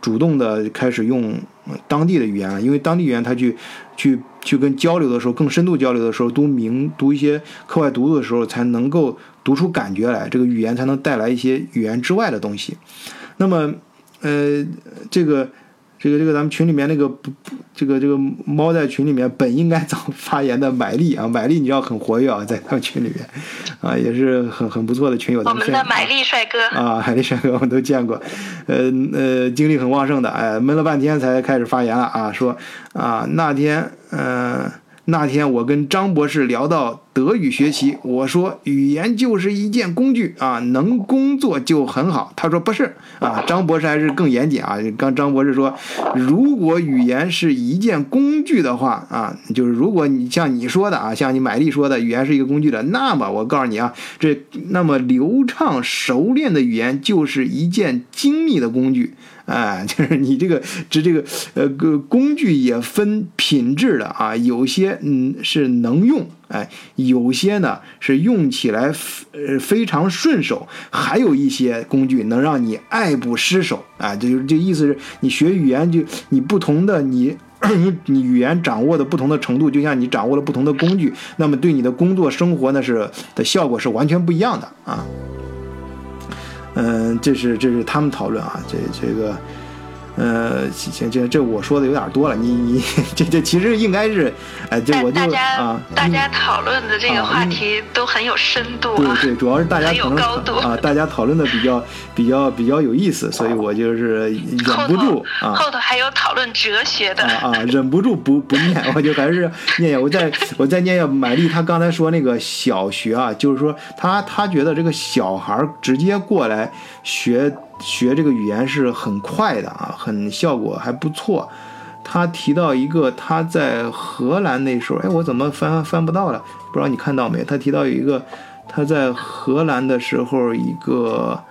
主动的开始用当地的语言了，因为当地语言他去去去跟交流的时候，更深度交流的时候，读明读一些课外读物的时候，才能够读出感觉来，这个语言才能带来一些语言之外的东西。那么，呃，这个。这个这个咱们群里面那个不不这个这个猫在群里面本应该早发言的买力啊，买力你要很活跃啊，在他们群里面啊，也是很很不错的群友。
我们的买力帅哥
啊，买力帅哥我们都见过，呃呃，精力很旺盛的，哎，闷了半天才开始发言了啊，说啊那天嗯。那天我跟张博士聊到德语学习，我说语言就是一件工具啊，能工作就很好。他说不是啊，张博士还是更严谨啊。刚张博士说，如果语言是一件工具的话啊，就是如果你像你说的啊，像你买力说的语言是一个工具的，那么我告诉你啊，这那么流畅熟练的语言就是一件精密的工具。哎，就是你这个，这这个，呃，工具也分品质的啊，有些嗯是能用，哎，有些呢是用起来呃非常顺手，还有一些工具能让你爱不释手，啊，这就这意思是你学语言就你不同的你你 你语言掌握的不同的程度，就像你掌握了不同的工具，那么对你的工作生活呢是的效果是完全不一样的啊。嗯，这是这是他们讨论啊，这这个。呃，行，这这我说的有点多了，你 你这这其实应该是，哎，这我就啊，
大家讨论的这个话题都很有深度，
对对，主要是大家
有
高度啊，大家讨论的比较比较比较有意思，所以我就是忍不住啊，
后头还有讨论哲学的
啊啊，忍不住不不念，我就还是念念，我再我再念念买丽，他刚才说那个小学啊，就是说他他觉得这个小孩直接过来学。学这个语言是很快的啊，很效果还不错。他提到一个他在荷兰那时候，哎，我怎么翻翻不到了？不知道你看到没？他提到有一个他在荷兰的时候一个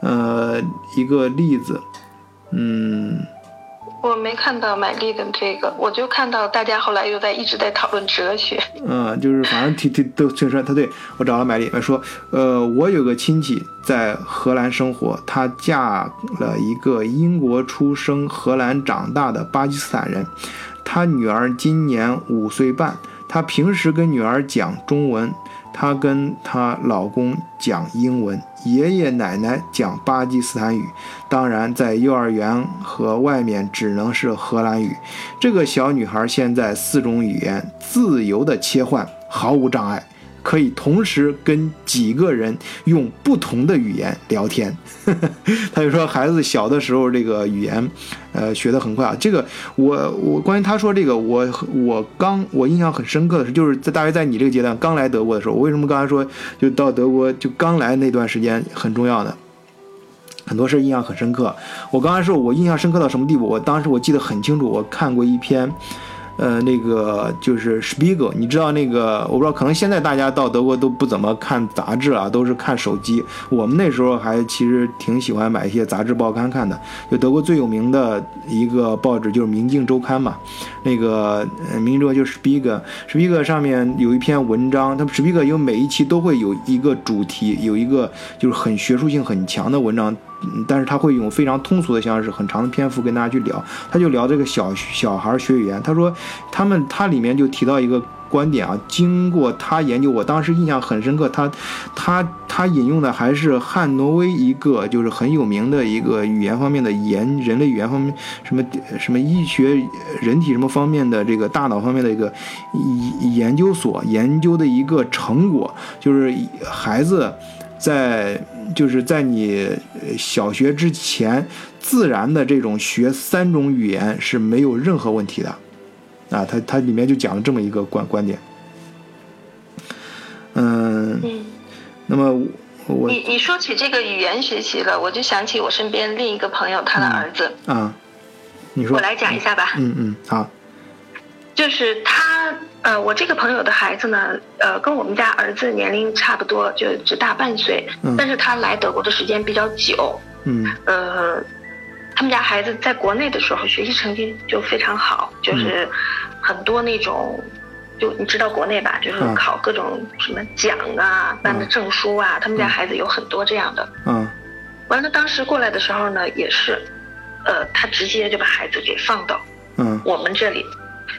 呃一个例子，嗯。
我没看到买力的这个，我就看到大家后来又在一直在讨论哲学。
嗯，就是反正提提都就是说他对我找了买力，说，呃，我有个亲戚在荷兰生活，她嫁了一个英国出生、荷兰长大的巴基斯坦人，她女儿今年五岁半，她平时跟女儿讲中文。她跟她老公讲英文，爷爷奶奶讲巴基斯坦语，当然在幼儿园和外面只能是荷兰语。这个小女孩现在四种语言自由的切换，毫无障碍。可以同时跟几个人用不同的语言聊天，他就说孩子小的时候这个语言，呃，学得很快啊。这个我我关于他说这个，我我刚我印象很深刻的是，就是在大约在你这个阶段刚来德国的时候，我为什么刚才说就到德国就刚来那段时间很重要的，很多事印象很深刻。我刚才说我印象深刻到什么地步？我当时我记得很清楚，我看过一篇。呃，那个就是 Spiegel，你知道那个，我不知道，可能现在大家到德国都不怎么看杂志了，都是看手机。我们那时候还其实挺喜欢买一些杂志报刊看的。就德国最有名的一个报纸就是《明镜周刊》嘛，那个呃《明镜周刊》就是 Spiegel，Spiegel 上面有一篇文章，他们 Spiegel 因为每一期都会有一个主题，有一个就是很学术性很强的文章。但是他会用非常通俗的方式，很长的篇幅跟大家去聊。他就聊这个小小孩学语言，他说他们他里面就提到一个。观点啊，经过他研究，我当时印象很深刻。他，他，他引用的还是汉诺威一个就是很有名的一个语言方面的研人类语言方面什么什么医学人体什么方面的这个大脑方面的一个研究所研究的一个成果，就是孩子在就是在你小学之前，自然的这种学三种语言是没有任何问题的。啊，他他里面就讲了这么一个观观点，嗯，那么我
你你说起这个语言学习了，我就想起我身边另一个朋友他的儿子。
啊，你说
我来讲一下吧，
嗯嗯好，
就是他呃，我这个朋友的孩子呢，呃，跟我们家儿子年龄差不多，就只大半岁，但是他来德国的时间比较久，
嗯
呃。他们家孩子在国内的时候学习成绩就非常好，就是很多那种，就你知道国内吧，就是考各种什么奖啊、颁的证书啊，他们家孩子有很多这样的。
嗯。
完了，当时过来的时候呢，也是，呃，他直接就把孩子给放到
嗯
我们这里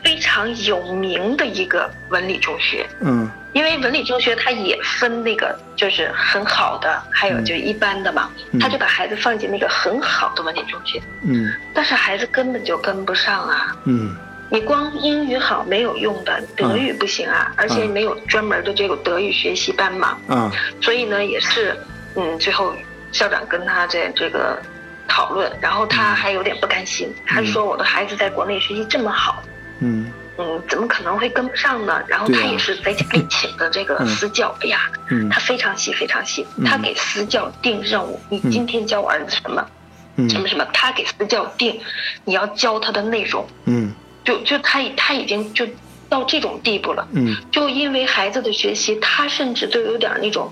非常有名的一个文理中学。
嗯。
因为文理中学它也分那个就是很好的，还有就一般的嘛，他就把孩子放进那个很好的文理中学。
嗯。
但是孩子根本就跟不上啊。
嗯。
你光英语好没有用的，德语不行啊，而且没有专门的这个德语学习班嘛。
嗯。
所以呢，也是，嗯，最后校长跟他在这个讨论，然后他还有点不甘心，他说我的孩子在国内学习这么好。
嗯。
嗯，怎么可能会跟不上呢？然后他也是在家里请的这个私教，哎呀，他非常细，非常细。他给私教定任务，你今天教我儿子什么，什么什么，他给私教定，你要教他的内容。
嗯，
就就他他已经就到这种地步了。
嗯，
就因为孩子的学习，他甚至都有点那种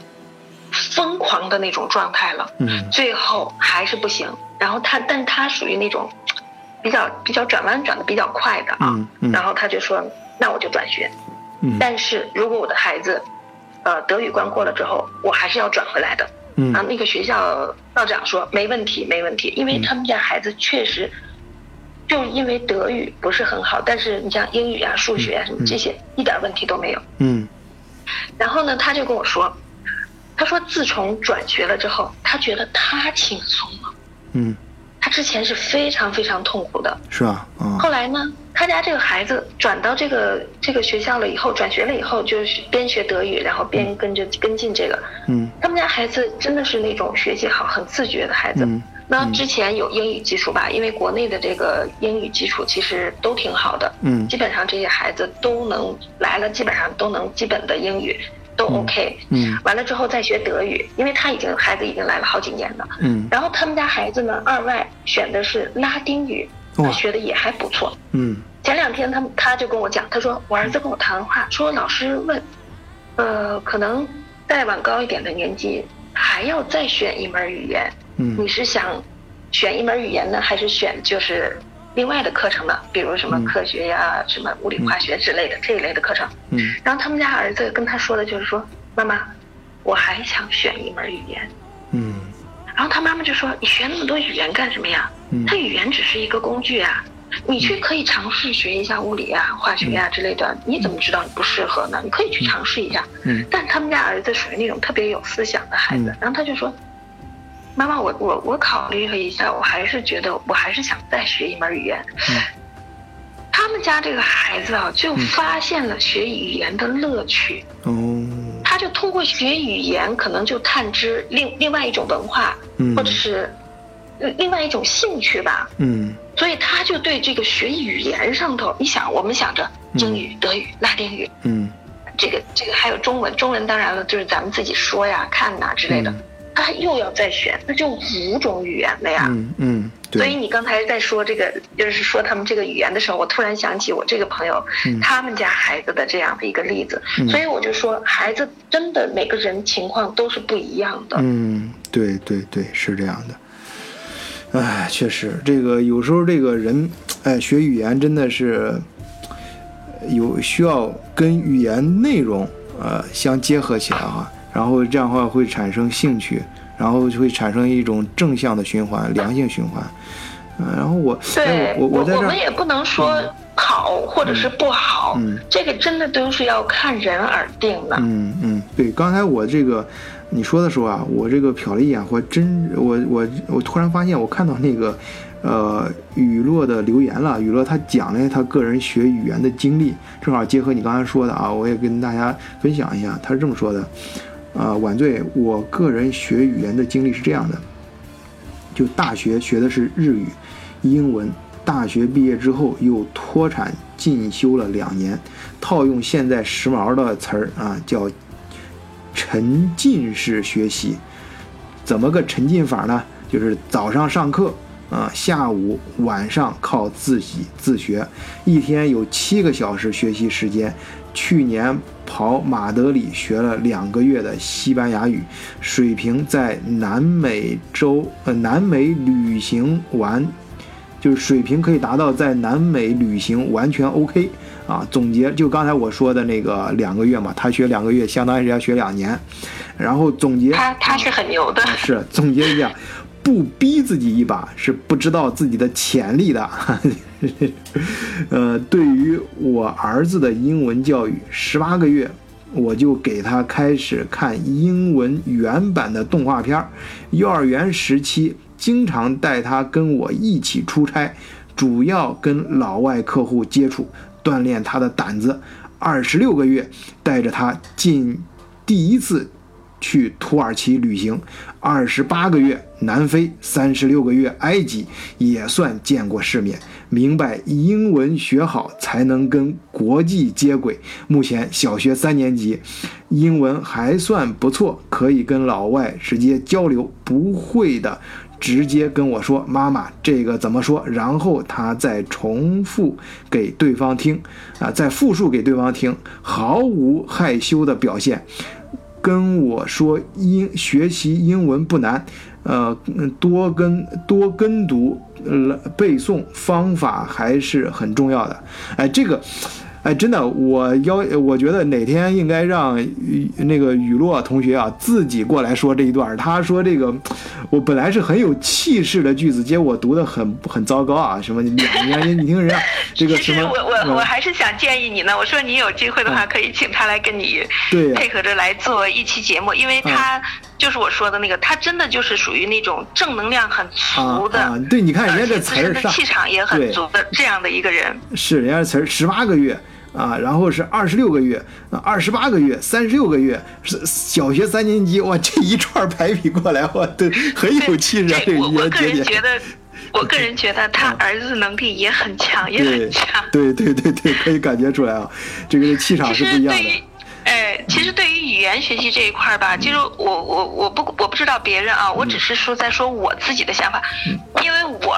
疯狂的那种状态了。
嗯，
最后还是不行。然后他，但他属于那种。比较比较转弯转的比较快的啊，然后他就说，那我就转学。但是如果我的孩子，呃，德语关过了之后，我还是要转回来的。啊，那个学校校长说没问题，没问题，因为他们家孩子确实，就因为德语不是很好，但是你像英语啊、数学啊什么这些，一点问题都没有。
嗯。
然后呢，他就跟我说，他说自从转学了之后，他觉得他轻松了。
嗯。
他之前是非常非常痛苦的，
是吧？嗯。
后来呢，他家这个孩子转到这个这个学校了以后，转学了以后，就是边学德语，然后边跟着跟进这个。
嗯。
他们家孩子真的是那种学习好、很自觉的孩子。
嗯。
那之前有英语基础吧？因为国内的这个英语基础其实都挺好的。
嗯。
基本上这些孩子都能来了，基本上都能基本的英语。都 OK，
嗯，
完了之后再学德语，因为他已经孩子已经来了好几年了，
嗯，
然后他们家孩子呢，二外选的是拉丁语，他学的也还不错，
嗯，
前两天他他就跟我讲，他说我儿子跟我谈话，说老师问，呃，可能再往高一点的年纪还要再选一门语言，
嗯，
你是想选一门语言呢，还是选就是？另外的课程呢，比如什么科学呀、什么物理化学之类的这一类的课程。
嗯。
然后他们家儿子跟他说的就是说：“妈妈，我还想选一门语言。”
嗯。
然后他妈妈就说：“你学那么多语言干什么呀？他语言只是一个工具啊，你去可以尝试学一下物理呀、化学呀之类的。你怎么知道你不适合呢？你可以去尝试一下。”
嗯。
但他们家儿子属于那种特别有思想的孩子，然后他就说。妈妈，我我我考虑了一下，我还是觉得，我还是想再学一门语言。他们家这个孩子啊，就发现了学语言的乐趣。
哦。
他就通过学语言，可能就探知另另外一种文化，或者是另外一种兴趣吧。
嗯。
所以他就对这个学语言上头，你想，我们想着英语、德语、拉丁语，
嗯，
这个这个还有中文，中文当然了，就是咱们自己说呀、看呐之类的。他又要再选，那就五种语言了呀。
嗯嗯，
所以你刚才在说这个，就是说他们这个语言的时候，我突然想起我这个朋友，他们家孩子的这样的一个例子。所以我就说，孩子真的每个人情况都是不一样的。
嗯，对对对，是这样的。哎，确实，这个有时候这个人，哎，学语言真的是有需要跟语言内容呃相结合起来哈。然后这样的话会产生兴趣，然后就会产生一种正向的循环，良性循环。嗯，然后我
对
我
我我们也不能说好或者是不好，
嗯，
这个真的都是要看人而定的。
嗯嗯，对，刚才我这个你说的时候啊，我这个瞟了一眼，我真我我我突然发现，我看到那个呃雨落的留言了，雨落他讲了他个人学语言的经历，正好结合你刚才说的啊，我也跟大家分享一下，他是这么说的。啊，晚醉，我个人学语言的经历是这样的：就大学学的是日语、英文，大学毕业之后又脱产进修了两年。套用现在时髦的词儿啊，叫沉浸式学习。怎么个沉浸法呢？就是早上上课啊，下午晚上靠自己自学，一天有七个小时学习时间。去年跑马德里学了两个月的西班牙语，水平在南美洲呃南美旅行完，就是水平可以达到在南美旅行完全 OK 啊。总结就刚才我说的那个两个月嘛，他学两个月，相当于是要学两年。然后总结，
他他是很牛的，
是总结一下，不逼自己一把是不知道自己的潜力的。呃，对于我儿子的英文教育，十八个月我就给他开始看英文原版的动画片儿。幼儿园时期，经常带他跟我一起出差，主要跟老外客户接触，锻炼他的胆子。二十六个月，带着他进第一次。去土耳其旅行，二十八个月南非，三十六个月埃及，也算见过世面，明白英文学好才能跟国际接轨。目前小学三年级，英文还算不错，可以跟老外直接交流，不会的直接跟我说：“妈妈，这个怎么说？”然后他再重复给对方听，啊，再复述给对方听，毫无害羞的表现。跟我说英学习英文不难，呃，多跟多跟读、呃背诵方法还是很重要的。哎，这个。哎，真的，我要我觉得哪天应该让那个雨落同学啊自己过来说这一段。他说这个，我本来是很有气势的句子，结果我读的很很糟糕啊！什么你你你听人家这个什么？
我我我还是想建议你呢。我说你有机会的话，可以请他来跟你配合着来做一期节目，因为他就是我说的那个，他真的就是属于那种正能量很足的。
对，你看人家这词儿
气场也很足的这样的一个人。
是人家词儿十八个月。啊，然后是二十六个月，二十八个月，三十六个月，是小学三年级，哇，这一串排比过来，哇，都很有气势。
我我个人觉得，我个人觉得他儿子能力也很强，也很强。
对对对对，可以感觉出来啊，这个气场是不一样的。
哎，其实对于语言学习这一块吧，其实我我我不我不知道别人啊，我只是说在说我自己的想法，因为我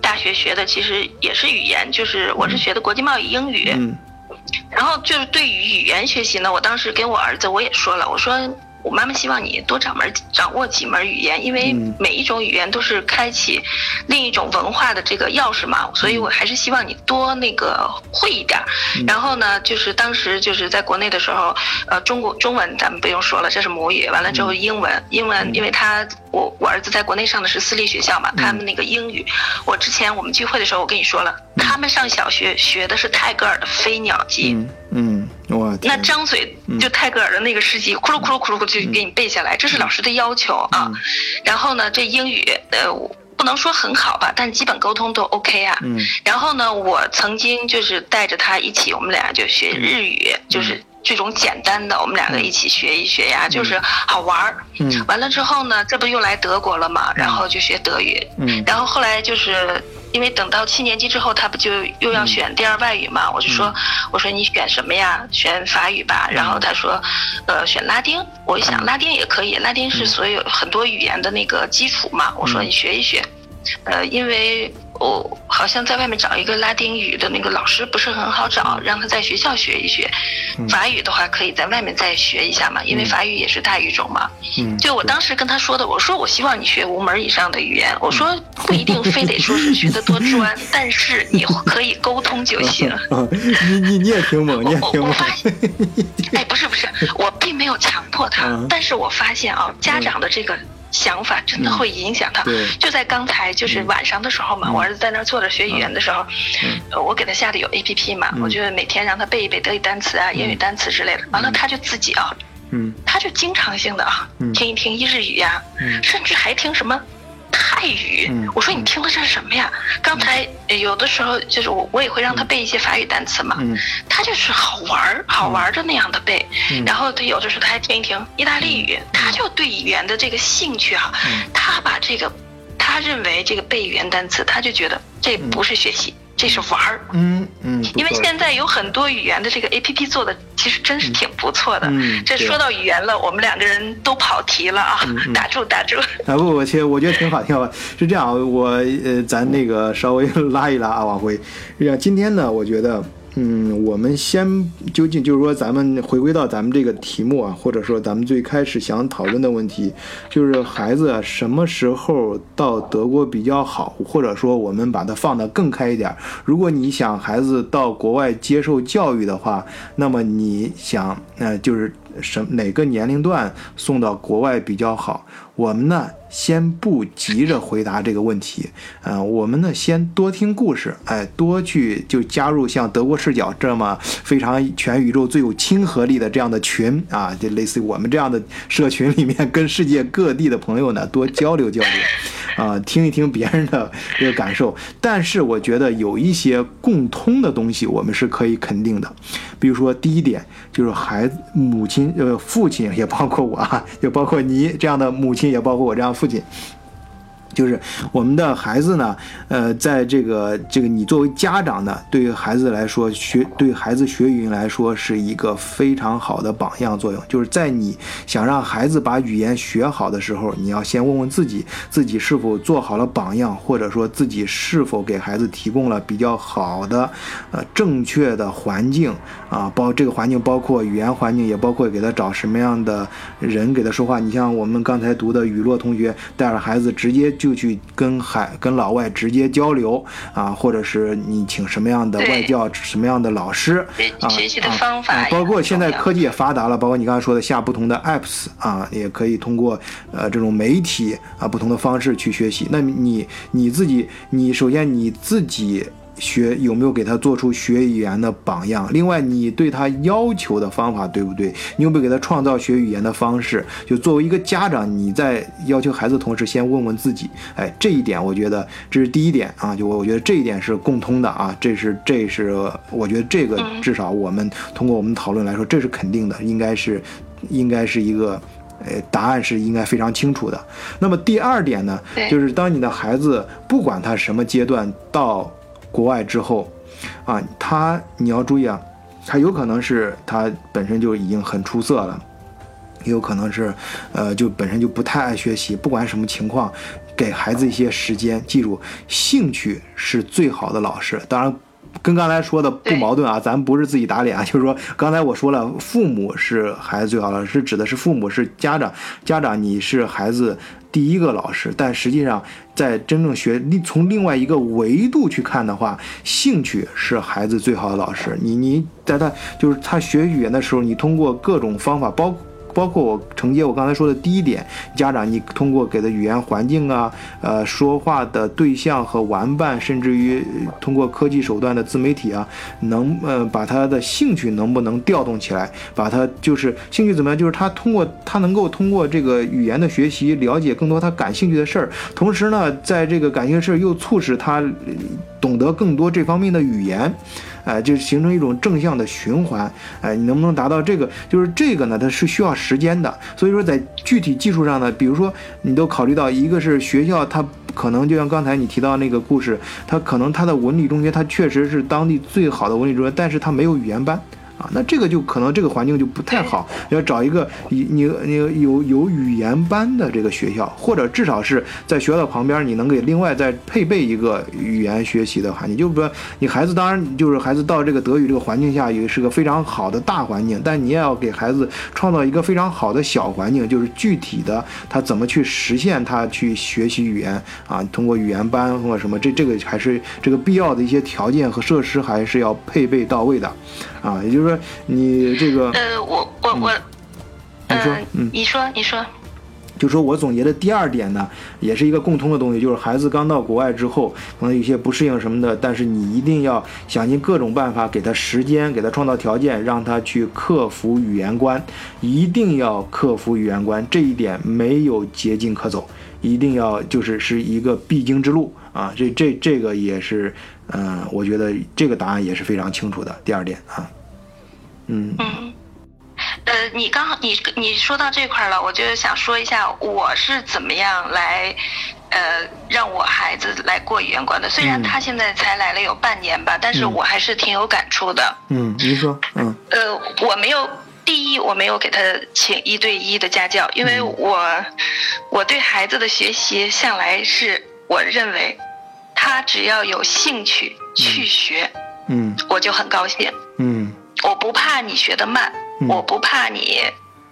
大学学的其实也是语言，就是我是学的国际贸易英语。然后就是对于语言学习呢，我当时跟我儿子我也说了，我说。我妈妈希望你多掌门掌握几门语言，因为每一种语言都是开启另一种文化的这个钥匙嘛，所以我还是希望你多那个会一点。然后呢，就是当时就是在国内的时候，呃，中国中文咱们不用说了，这是母语。完了之后英文，英文因为他我我儿子在国内上的是私立学校嘛，他们那个英语，我之前我们聚会的时候我跟你说了，他们上小学学的是泰戈尔的《飞鸟集》。
嗯，哇
那张嘴就泰戈尔的那个诗集，咕噜咕噜咕噜就给你背下来，这是老师的要求啊。然后呢，这英语呃不能说很好吧，但基本沟通都 OK 啊。然后呢，我曾经就是带着他一起，我们俩就学日语，就是这种简单的，我们两个一起学一学呀，就是好玩儿。完了之后呢，这不又来德国了嘛，然后就学德语。然后后来就是。因为等到七年级之后，他不就又要选第二外语嘛？我就说，我说你选什么呀？选法语吧。然后他说，呃，选拉丁。我一想，拉丁也可以，拉丁是所有很多语言的那个基础嘛。我说你学一学，呃，因为。我好像在外面找一个拉丁语的那个老师不是很好找，让他在学校学一学。法语的话可以在外面再学一下嘛，因为法语也是大语种嘛。就我当时跟他说的，我说我希望你学五门以上的语言，我说不一定非得说是学的多专，但是你可以沟通就行。
你你你也挺猛，你也挺猛。
哎，不是不是，我并没有强迫他，但是我发现啊，家长的这个。想法真的会影响他。就在刚才，就是晚上的时候嘛，我儿子在那儿坐着学语言的时候，我给他下的有 A P P 嘛，我就每天让他背一背德语单词啊、英语单词之类的。完了，他就自己啊，他就经常性的啊，听一听一日语呀，甚至还听什么。泰语，我说你听的这是什么呀？刚才有的时候就是我我也会让他背一些法语单词嘛，他就是好玩儿好玩儿的那样的背，然后他有的时候他还听一听意大利语，他就对语言的这个兴趣哈，他把这个他认为这个背语言单词，他就觉得这不是学习。这是玩儿，
嗯嗯，
因为现在有很多语言的这个 A P P 做的其实真是挺不错的。嗯，这说到语言了，我们两个人都跑题了啊！打住打住。
啊不不，其实我觉得挺好挺好。是这样，我呃，咱那个稍微拉一拉啊，往回。这样，今天呢，我觉得。嗯，我们先究竟就是说，咱们回归到咱们这个题目啊，或者说咱们最开始想讨论的问题，就是孩子什么时候到德国比较好，或者说我们把它放得更开一点，如果你想孩子到国外接受教育的话，那么你想，呃，就是什哪个年龄段送到国外比较好？我们呢？先不急着回答这个问题，嗯，我们呢先多听故事，哎，多去就加入像德国视角这么非常全宇宙最有亲和力的这样的群啊，就类似于我们这样的社群里面，跟世界各地的朋友呢多交流交流，啊，听一听别人的这个感受。但是我觉得有一些共通的东西，我们是可以肯定的，比如说第一点就是孩子母亲呃父亲也包括我啊，也包括你这样的母亲，也包括我这样。父亲。就是我们的孩子呢，呃，在这个这个你作为家长呢，对于孩子来说，学对孩子学语言来说是一个非常好的榜样作用。就是在你想让孩子把语言学好的时候，你要先问问自己，自己是否做好了榜样，或者说自己是否给孩子提供了比较好的、呃正确的环境啊，包这个环境包括语言环境，也包括给他找什么样的人给他说话。你像我们刚才读的雨落同学带着孩子直接。就去跟海跟老外直接交流啊，或者是你请什么样的外教、什么样的老师啊，
学习的方法，
包括现在科技也发达了，包括你刚才说的下不同的 apps 啊，也可以通过呃这种媒体啊不同的方式去学习。那你你自己，你首先你自己。学有没有给他做出学语言的榜样？另外，你对他要求的方法对不对？你有没有给他创造学语言的方式？就作为一个家长，你在要求孩子同时，先问问自己。哎，这一点我觉得这是第一点啊。就我我觉得这一点是共通的啊。这是这是我觉得这个至少我们通过我们讨论来说，这是肯定的，应该是应该是一个呃答案是应该非常清楚的。那么第二点呢，就是当你的孩子不管他什么阶段到。国外之后，啊，他你要注意啊，他有可能是他本身就已经很出色了，也有可能是，呃，就本身就不太爱学习。不管什么情况，给孩子一些时间，记住，兴趣是最好的老师。当然，跟刚才说的不矛盾啊，咱不是自己打脸啊，就是说，刚才我说了，父母是孩子最好的，是指的是父母是家长，家长你是孩子。第一个老师，但实际上，在真正学从另外一个维度去看的话，兴趣是孩子最好的老师。你你在他就是他学语言的时候，你通过各种方法，包。包括我承接我刚才说的第一点，家长你通过给的语言环境啊，呃，说话的对象和玩伴，甚至于通过科技手段的自媒体啊，能呃把他的兴趣能不能调动起来？把他就是兴趣怎么样？就是他通过他能够通过这个语言的学习，了解更多他感兴趣的事儿，同时呢，在这个感兴趣的事儿又促使他懂得更多这方面的语言。哎，就形成一种正向的循环。哎，你能不能达到这个？就是这个呢，它是需要时间的。所以说，在具体技术上呢，比如说，你都考虑到一个是学校，它可能就像刚才你提到那个故事，它可能它的文理中学，它确实是当地最好的文理中学，但是它没有语言班。啊，那这个就可能这个环境就不太好，要找一个你你你有有语言班的这个学校，或者至少是在学校旁边，你能给另外再配备一个语言学习的环境。就是说，你孩子当然就是孩子到这个德语这个环境下，也是个非常好的大环境，但你也要给孩子创造一个非常好的小环境，就是具体的他怎么去实现他去学习语言啊，通过语言班或者什么，这这个还是这个必要的一些条件和设施还是要配备到位的。啊，也就是说，你这个
呃，我我我，
你说，
嗯，你说你说，
就说我总结的第二点呢，也是一个共通的东西，就是孩子刚到国外之后，可能有些不适应什么的，但是你一定要想尽各种办法给他时间，给他创造条件，让他去克服语言关，一定要克服语言关，这一点没有捷径可走，一定要就是是一个必经之路啊！这这这个也是，嗯，我觉得这个答案也是非常清楚的。第二点啊，
嗯。呃，你刚好你你说到这块了，我就想说一下我是怎么样来，呃，让我孩子来过语言关的。虽然他现在才来了有半年吧，但是我还是挺有感触的。
嗯，您说，嗯。
呃，我没有，第一我没有给他请一对一的家教，因为我我对孩子的学习向来是我认为，他只要有兴趣去学，
嗯，
我就很高兴。
嗯，
我不怕你学得慢。我不怕你，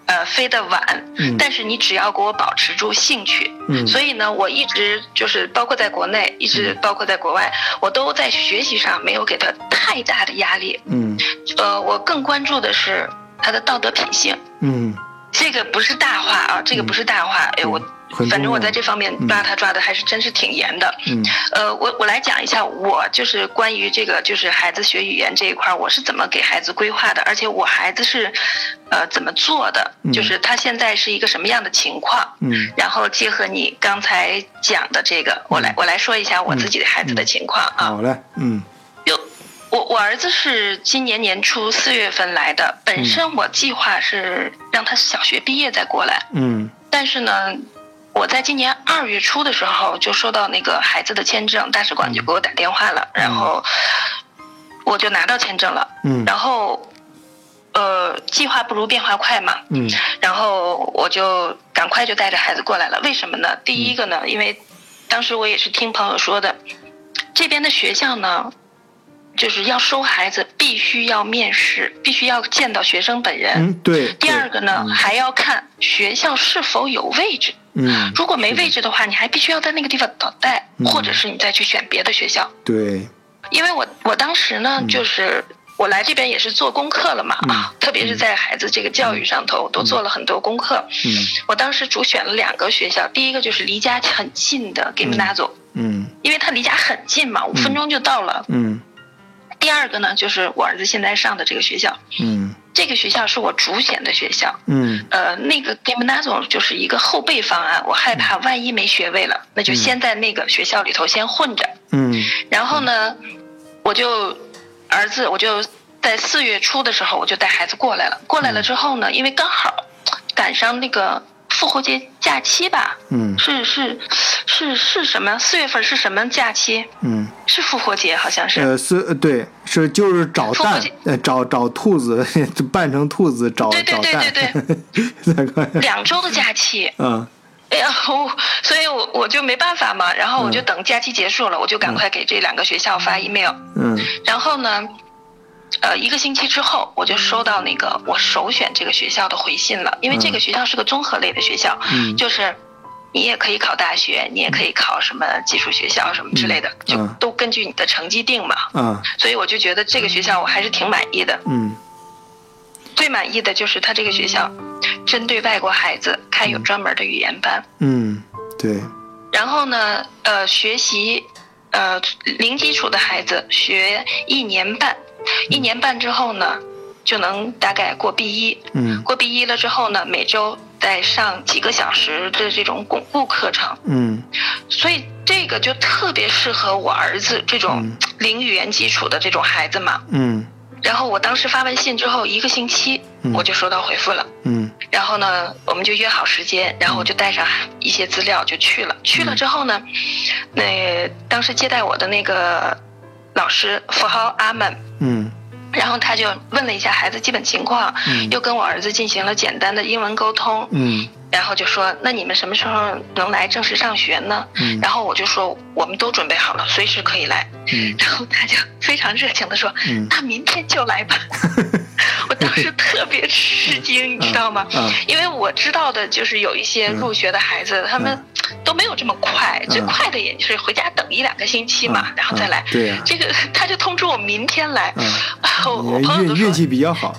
呃，飞得晚，但是你只要给我保持住兴趣。所以呢，我一直就是包括在国内，一直包括在国外，我都在学习上没有给他太大的压力。
嗯，
呃，我更关注的是他的道德品性。
嗯，
这个不是大话啊，这个不是大话。哎，我。反正我在这方面抓他抓的还是真是挺严的。
嗯，
呃，我我来讲一下，我就是关于这个就是孩子学语言这一块，我是怎么给孩子规划的，而且我孩子是，呃，怎么做的，就是他现在是一个什么样的情况。
嗯，
然后结合你刚才讲的这个，我来我来说一下我自己的孩子的情况啊。
好嘞，嗯。
有，我我儿子是今年年初四月份来的，本身我计划是让他小学毕业再过来。
嗯。
但是呢。我在今年二月初的时候就收到那个孩子的签证，大使馆就给我打电话了，然后我就拿到签证了。
嗯。
然后，呃，计划不如变化快嘛。
嗯。
然后我就赶快就带着孩子过来了。为什么呢？第一个呢，因为当时我也是听朋友说的，这边的学校呢，就是要收孩子必须要面试，必须要见到学生本人。
嗯，对。
第二个呢，还要看学校是否有位置。
嗯，
如果没位置的话，你还必须要在那个地方等待，或者是你再去选别的学校。
对，
因为我我当时呢，就是我来这边也是做功课了嘛啊，特别是在孩子这个教育上头，都做了很多功课。
嗯，
我当时主选了两个学校，第一个就是离家很近的 Gimnazo，
嗯，
因为他离家很近嘛，五分钟就到了。
嗯，
第二个呢，就是我儿子现在上的这个学校。
嗯。
这个学校是我主选的学校，
嗯，
呃，那个 Gimnazo 就是一个后备方案，我害怕万一没学位了，那就先在那个学校里头先混着，
嗯，
然后呢，我就儿子，我就在四月初的时候我就带孩子过来了，过来了之后呢，因为刚好赶上那个。复活节假期吧，
嗯，
是是是是什么？四月份是什么假期？
嗯，
是复活节，好像是。
呃，是，对，是就是找蛋，呃，找找兔子，扮成兔子找。
对对对对对。两周的假期。
嗯。
哎呀，我，所以我我就没办法嘛，然后我就等假期结束了，我就赶快给这两个学校发 email。
嗯。
然后呢？呃，一个星期之后，我就收到那个我首选这个学校的回信了。因为这个学校是个综合类的学校，就是你也可以考大学，你也可以考什么技术学校什么之类的，就都根据你的成绩定嘛。
嗯，
所以我就觉得这个学校我还是挺满意的。
嗯，
最满意的就是他这个学校，针对外国孩子开有专门的语言班。
嗯，对。
然后呢，呃，学习呃零基础的孩子学一年半。一年半之后呢，就能大概过 B 一。
嗯。
过 B 一了之后呢，每周再上几个小时的这种巩固课程。
嗯。
所以这个就特别适合我儿子这种零语言基础的这种孩子嘛。
嗯。
然后我当时发完信之后一个星期，我就收到回复了。
嗯。
然后呢，我们就约好时间，然后我就带上一些资料就去了。去了之后呢，那当时接待我的那个。老师，符号阿门。
嗯，
然后他就问了一下孩子基本情况，嗯又跟我儿子进行了简单的英文沟通。
嗯。
然后就说：“那你们什么时候能来正式上学呢？”嗯然后我就说：“我们都准备好了，随时可以来。”嗯然后他就非常热情的说：“那明天就来吧。”我当时特别吃惊，你知道吗？因为我知道的就是有一些入学的孩子，他们都没有这么快，最快的也就是回家等一两个星期嘛，然后再来。
对
这个他就通知我明天来。我朋友都说
运气比较好。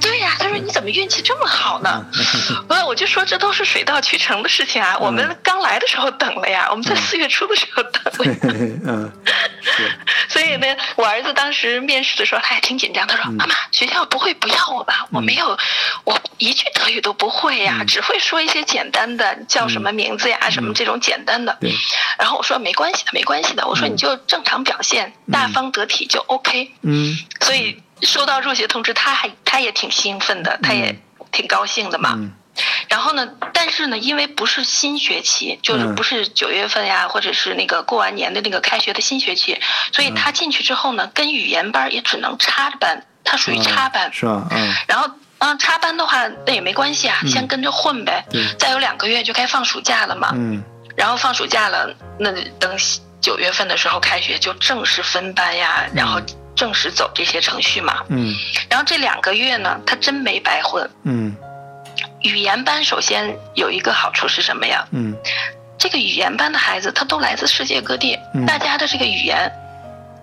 对呀，他说你怎么运气这么好呢？我我就说这都是水到渠成的事情啊。我们刚来的时候等了呀，我们在四月初的时候等了。嗯，所以呢，我儿子当时面试的时候他也挺紧张，他说：“妈妈，学校不会不要我吧？我没有，我一句德语都不会呀，只会说一些简单的，叫什么名字呀，什么这种简单的。”然后我说：“没关系的，没关系的。”我说：“你就正常表现，大方得体就 OK。”嗯，所以。收到入学通知，他还他也挺兴奋的，他也挺高兴的嘛。然后呢，但是呢，因为不是新学期，就是不是九月份呀，或者是那个过完年的那个开学的新学期，所以他进去之后呢，跟语言班也只能插着班，他属于插班。
是吧？嗯。
然后，嗯，插班的话，那也没关系啊，先跟着混呗。再有两个月就该放暑假了嘛。嗯。然后放暑假了，那等九月份的时候开学就正式分班呀，然后。正式走这些程序嘛，嗯，然后这两个月呢，他真没白混，嗯，语言班首先有一个好处是什么呀？嗯，这个语言班的孩子他都来自世界各地，大家的这个语言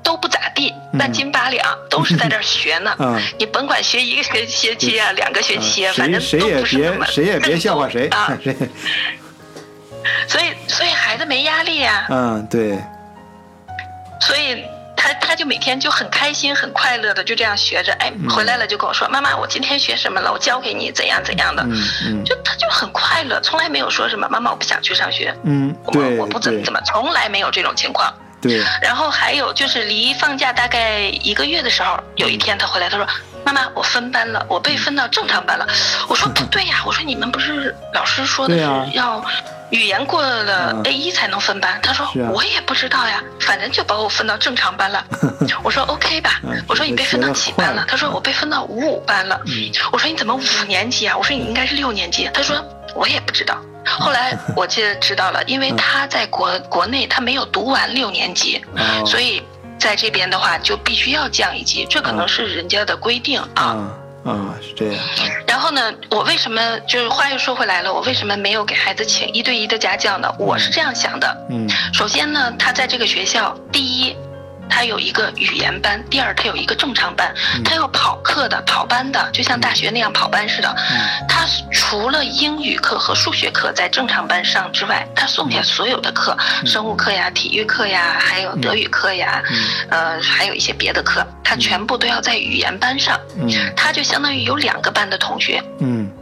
都不咋地，半斤八两，都是在这儿学呢。嗯，你甭管学一个学学期啊，两个学期，反正
都不是那么谁也别笑话谁啊。
所以，所以孩子没压力呀。
嗯，对。
所以。他他就每天就很开心很快乐的就这样学着，哎，回来了就跟我说，妈妈，我今天学什么了？我教给你怎样怎样的，就他就很快乐，从来没有说什么妈妈我不想去上学，嗯，我我不怎么怎么，从来没有这种情况。
对。
然后还有就是离放假大概一个月的时候，有一天他回来，他说，妈妈，我分班了，我被分到正常班了。我说不对呀，我说你们不是老师说的是要。语言过了 A 一才能分班，他说我也不知道呀，反正就把我分到正常班了。我说 OK 吧，我说你被分到几班了？他说我被分到五五班了。我说你怎么五年级啊？我说你应该是六年级。他说我也不知道。后来我记得知道了，因为他在国国内他没有读完六年级，所以在这边的话就必须要降一级，这可能是人家的规定啊。
啊，是这样。
然后呢，我为什么就是话又说回来了？我为什么没有给孩子请一对一的家教呢？我是这样想的。嗯，首先呢，他在这个学校，第一。他有一个语言班，第二他有一个正常班，他有跑课的、跑班的，就像大学那样跑班似的。他除了英语课和数学课在正常班上之外，他剩下所有的课，生物课呀、体育课呀，还有德语课呀，呃，还有一些别的课，他全部都要在语言班上。他就相当于有两个班的同学，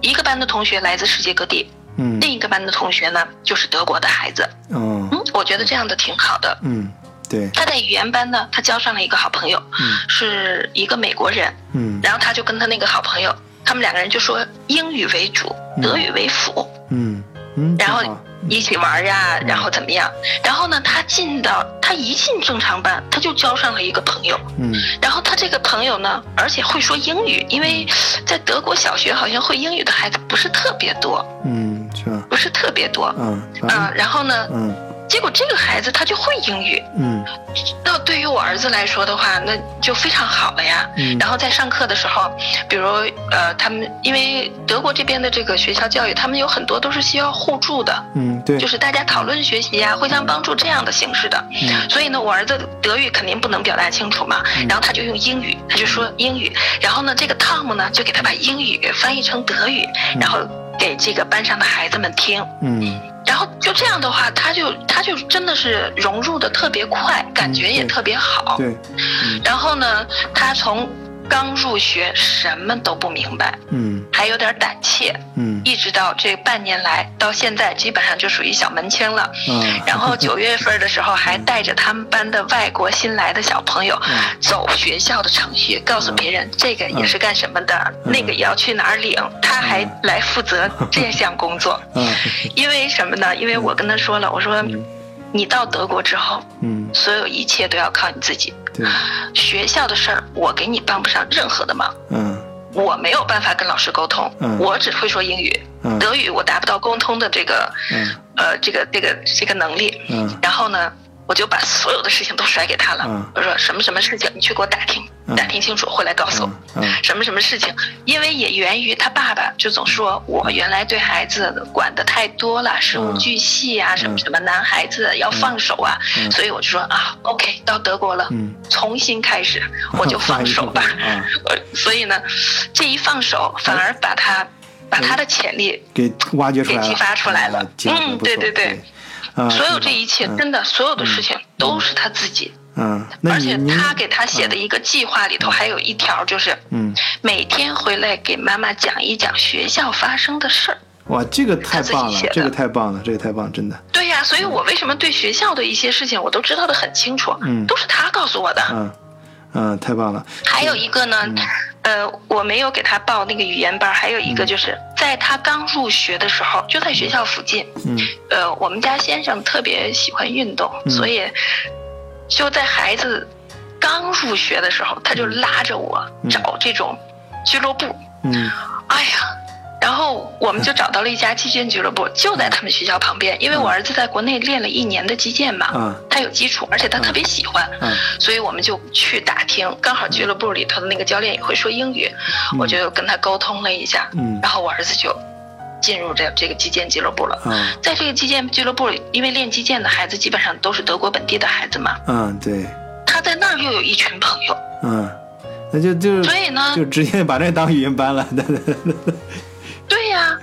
一个班的同学来自世界各地，另一个班的同学呢就是德国的孩子。嗯，我觉得这样的挺好的。嗯。
对，
他在语言班呢，他交上了一个好朋友，是一个美国人。嗯，然后他就跟他那个好朋友，他们两个人就说英语为主，德语为辅。嗯嗯，然后一起玩呀，然后怎么样？然后呢，他进到他一进正常班，他就交上了一个朋友。嗯，然后他这个朋友呢，而且会说英语，因为在德国小学好像会英语的孩子不是特别多。嗯，是不是特别多。嗯嗯，然后呢？嗯。结果这个孩子他就会英语，嗯，那对于我儿子来说的话，那就非常好了呀。嗯，然后在上课的时候，比如呃，他们因为德国这边的这个学校教育，他们有很多都是需要互助的，
嗯，对，
就是大家讨论学习呀，互相帮助这样的形式的。嗯，所以呢，我儿子德语肯定不能表达清楚嘛，然后他就用英语，他就说英语，然后呢，这个 Tom 呢就给他把英语翻译成德语，然后给这个班上的孩子们听。嗯。然后就这样的话，他就他就真的是融入的特别快，感觉也特别好。
对。
然后呢，他从刚入学什么都不明白，嗯，还有点胆怯，嗯，一直到这半年来到现在，基本上就属于小门清了。嗯。然后九月份的时候，还带着他们班的外国新来的小朋友走学校的程序，告诉别人这个也是干什么的，那个也要去哪儿领。他还来负责这项工作，因为什么呢？因为我跟他说了，我说，你到德国之后，嗯，所有一切都要靠你自己。对，学校的事儿我给你帮不上任何的忙。嗯，我没有办法跟老师沟通，我只会说英语，德语我达不到沟通的这个，呃，这个这个这个能力。嗯，然后呢，我就把所有的事情都甩给他了。我说什么什么事情，你去给我打听。打听清楚，回来告诉我什么什么事情。因为也源于他爸爸就总说我原来对孩子管的太多了，事无巨细啊，什么什么男孩子要放手啊，所以我就说啊，OK，到德国了，重新开始，我就放手吧。所以呢，这一放手反而把他把他的潜力
给挖掘出来
给激发出来了。嗯，对对对，所有这一切真的所有的事情都是他自己。
嗯，
而且他给他写的一个计划里头还有一条就是，
嗯，
每天回来给妈妈讲一讲学校发生的事儿。
哇，这个太棒了，这个太棒了，这个太棒，真的。
对呀，所以我为什么对学校的一些事情我都知道的很清楚，
嗯，
都是他告诉我的。
嗯，嗯，太棒了。
还有一个呢，呃，我没有给他报那个语言班，还有一个就是在他刚入学的时候，就在学校附近。
嗯，
呃，我们家先生特别喜欢运动，所以。就在孩子刚入学的时候，他就拉着我找这种俱乐部。
嗯，
哎呀，然后我们就找到了一家击剑俱乐部，就在他们学校旁边。因为我儿子在国内练了一年的击剑嘛，他有基础，而且他特别喜欢，所以我们就去打听。刚好俱乐部里头的那个教练也会说英语，我就跟他沟通了一下，然后我儿子就。进入这这个击剑俱乐部了。
嗯，
在这个击剑俱乐部里，因为练击剑的孩子基本上都是德国本地的孩子嘛。
嗯，对。
他在那儿又有一群朋友。
嗯，那就就
所以呢，
就直接把这当语言班了。
对呀，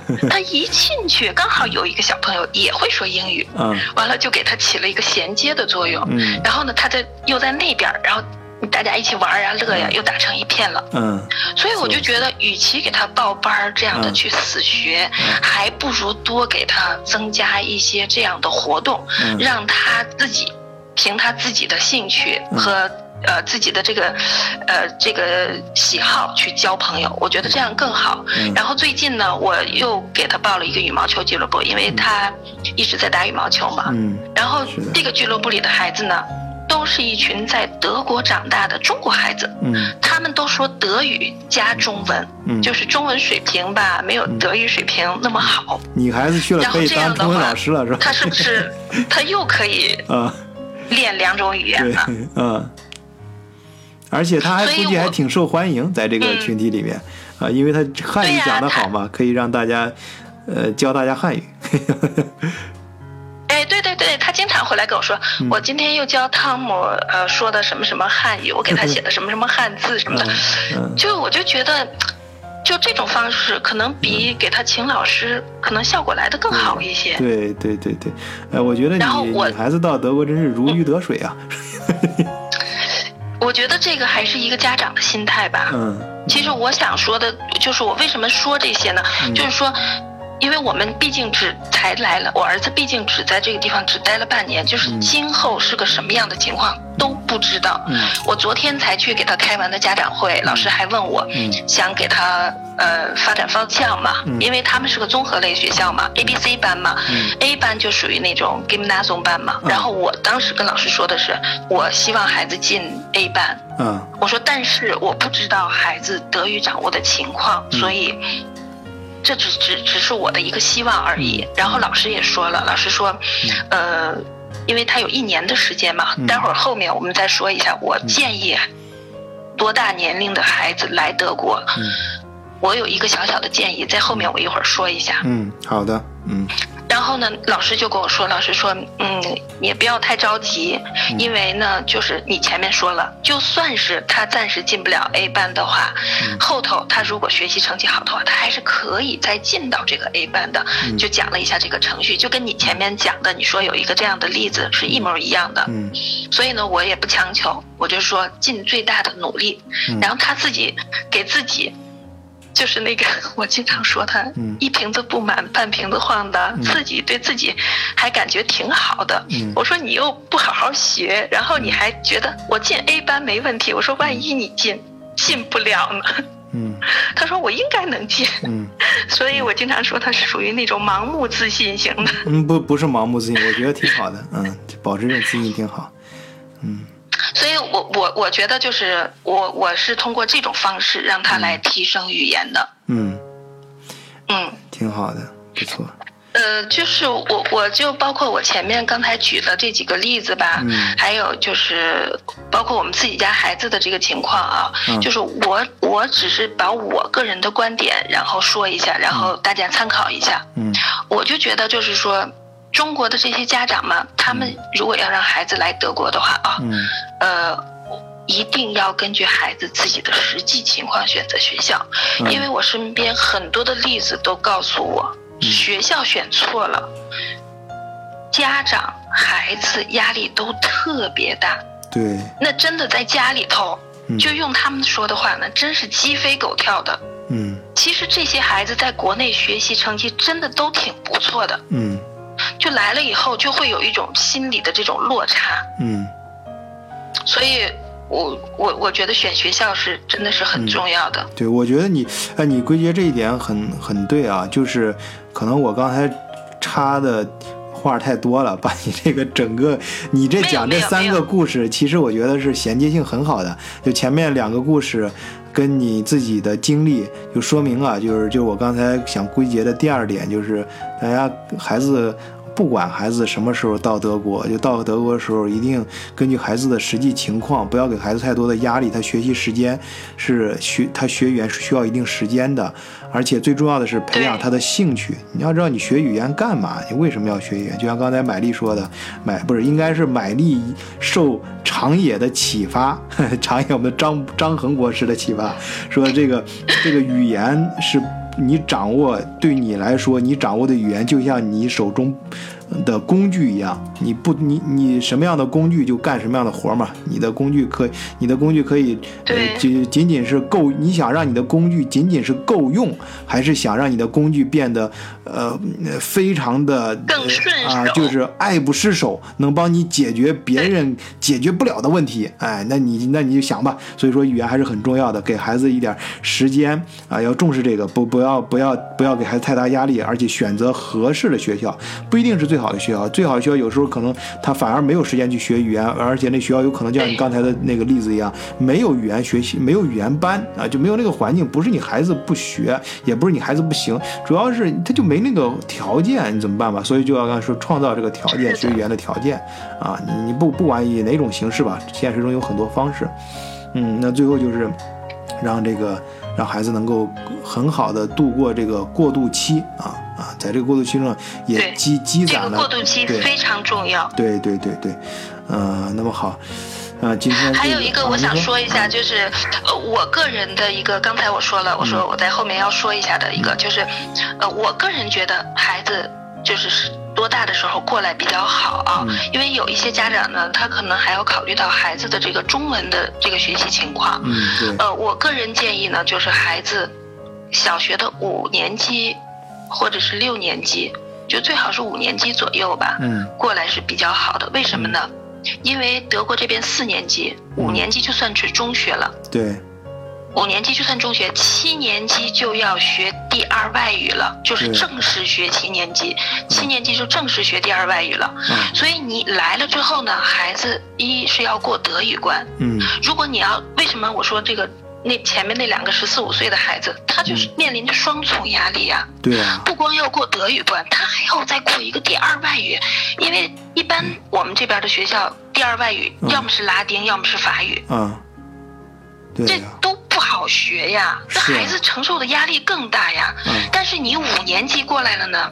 他一进去刚好有一个小朋友也会说英语。
嗯，
完了就给他起了一个衔接的作用。
嗯，
然后呢，他在又在那边，然后。大家一起玩呀、乐呀，又打成一片了。
嗯，
所以我就觉得，与其给他报班这样的去死学，还不如多给他增加一些这样的活动，让他自己凭他自己的兴趣和呃自己的这个呃这个喜好去交朋友。我觉得这样更好。然后最近呢，我又给他报了一个羽毛球俱乐部，因为他一直在打羽毛球嘛。
嗯，
然后这个俱乐部里的孩子呢。都是一群在德国长大的中国孩子，
嗯，
他们都说德语加中文，
嗯，
就是中文水平吧，没有德语水平那么好。
女孩子去了可以当中文老师了，是吧？
他是不是 他又可以
啊
练两种语言了？
嗯，而且他还估计还挺受欢迎，在这个群体里面啊，因为他汉语讲得好嘛，可以让大家呃教大家汉语。
哎，对对对，他经常回来跟我说，我今天又教汤姆呃说的什么什么汉语，我给他写的什么什么汉字什么的，就我就觉得，就这种方式可能比给他请老师可能效果来的更好一些。
对对对对，哎，我觉得你女孩子到德国真是如鱼得水啊。
我觉得这个还是一个家长的心态吧。
嗯。
其实我想说的就是我为什么说这些呢？就是说。因为我们毕竟只才来了，我儿子毕竟只在这个地方只待了半年，就是今后是个什么样的情况都不知道。我昨天才去给他开完的家长会，老师还问我，想给他呃发展方向嘛？因为他们是个综合类学校嘛，A、B、C 班嘛，A 班就属于那种 Gymnasium 班嘛。然后我当时跟老师说的是，我希望孩子进 A 班。
嗯，
我说，但是我不知道孩子德语掌握的情况，所以。这只只只是我的一个希望而已。然后老师也说了，老师说，呃，因为他有一年的时间嘛，待会儿后面我们再说一下。我建议多大年龄的孩子来德国？我有一个小小的建议，在后面我一会儿说一下。
嗯，好的，嗯。
然后呢，老师就跟我说，老师说，嗯，也不要太着急，因为呢，就是你前面说了，就算是他暂时进不了 A 班的话，后头他如果学习成绩好的话，他还是可以再进到这个 A 班的。就讲了一下这个程序，就跟你前面讲的，你说有一个这样的例子是一模一样的。
嗯。
所以呢，我也不强求，我就说尽最大的努力，然后他自己给自己。就是那个，我经常说他一瓶子不满半瓶子晃的，自己对自己还感觉挺好的。我说你又不好好学，然后你还觉得我进 A 班没问题。我说万一你进进不了呢？
嗯，
他说我应该能进。
嗯，
所以我经常说他是属于那种盲目自信型的。
嗯，不不是盲目自信，我觉得挺好的。嗯，保持这种自信挺好。嗯。
我我我觉得就是我我是通过这种方式让他来提升语言的。
嗯，
嗯，
挺好的，不错。
呃，就是我，我就包括我前面刚才举的这几个例子吧，还有就是包括我们自己家孩子的这个情况啊，就是我我只是把我个人的观点然后说一下，然后大家参考一下。
嗯，
我就觉得就是说，中国的这些家长嘛，他们如果要让孩子来德国的话啊，呃，一定要根据孩子自己的实际情况选择学校，因为我身边很多的例子都告诉我。学校选错了，家长孩子压力都特别大。
对，
那真的在家里头，就用他们说的话呢，真是鸡飞狗跳的。
嗯，
其实这些孩子在国内学习成绩真的都挺不错的。
嗯，
就来了以后就会有一种心理的这种落差。
嗯，
所以。我我我觉得选学校是真的是很重要的。
对，我觉得你哎，你归结这一点很很对啊，就是可能我刚才插的话太多了，把你这个整个你这讲这三个故事，其实我觉得是衔接性很好的。就前面两个故事跟你自己的经历，就说明啊，就是就我刚才想归结的第二点，就是大家孩子。不管孩子什么时候到德国，就到德国的时候，一定根据孩子的实际情况，不要给孩子太多的压力。他学习时间是学，他学语言是需要一定时间的，而且最重要的是培养他的兴趣。你要知道，你学语言干嘛？你为什么要学语言？就像刚才买丽说的，买不是应该是买力受长野的启发，长野我们张张恒博士的启发，说这个这个语言是。你掌握对你来说，你掌握的语言就像你手中。的工具一样，你不你你什么样的工具就干什么样的活嘛。你的工具可你的工具可以，呃仅仅仅是够。你想让你的工具仅仅是够用，还是想让你的工具变得呃非常的
更顺
啊，就是爱不释手，能帮你解决别人解决不了的问题。哎，那你那你就想吧。所以说语言还是很重要的，给孩子一点时间啊，要重视这个，不不要不要不要给孩子太大压力，而且选择合适的学校，不一定是最。好好的学校，最好的学校有时候可能他反而没有时间去学语言，而且那学校有可能就像你刚才的那个例子一样，没有语言学习，没有语言班啊，就没有那个环境。不是你孩子不学，也不是你孩子不行，主要是他就没那个条件，你怎么办吧？所以就要刚才说创造这个条件，学语言的条件啊，你不不管以哪种形式吧，现实中有很多方式。嗯，那最后就是让这个让孩子能够很好的度过这个过渡期啊。啊，在这个过渡期中也积积攒了，这
个过渡期非常重要。
对对对对，呃，那么好，啊，今天
还有一个我想说一下，就是呃，我个人的一个，刚才我说了，我说我在后面要说一下的一个，就是呃，我个人觉得孩子就是多大的时候过来比较好啊？因为有一些家长呢，他可能还要考虑到孩子的这个中文的这个学习情况。
嗯，
呃，我个人建议呢，就是孩子小学的五年级。或者是六年级，就最好是五年级左右吧。
嗯，
过来是比较好的。为什么呢？因为德国这边四年级、五年级就算是中学了。
对。
五年级就算中学，七年级就要学第二外语了，就是正式学七年级。七年级就正式学第二外语了。嗯。所以你来了之后呢，孩子一是要过德语关。
嗯。
如果你要，为什么我说这个？那前面那两个十四五岁的孩子，他就是面临着双重压力呀。
对啊。
不光要过德语关，他还要再过一个第二外语，因为一般我们这边的学校第二外语要么是拉丁，要么是法语。
嗯。对
这都不好学呀，那孩子承受的压力更大呀。
嗯。
但是你五年级过来了呢？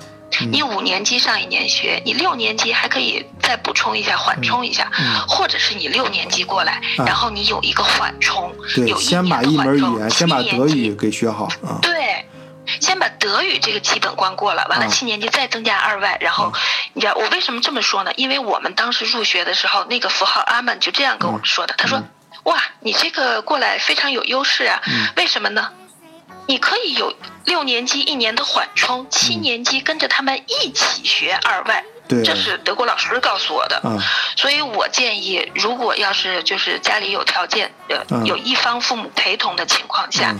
你五年级上一年学，你六年级还可以再补充一下，缓冲一下，或者是你六年级过来，然后你有一个缓冲，有一
先把一门语言，先把德语给学好啊。
对，先把德语这个基本关过了，完了七年级再增加二外，然后你知道我为什么这么说呢？因为我们当时入学的时候，那个符号阿曼就这样跟我们说的，他说：“哇，你这个过来非常有优势啊，为什么呢？”你可以有六年级一年的缓冲，七年级跟着他们一起学二外，这是德国老师告诉我的。所以我建议，如果要是就是家里有条件，呃，有一方父母陪同的情况下，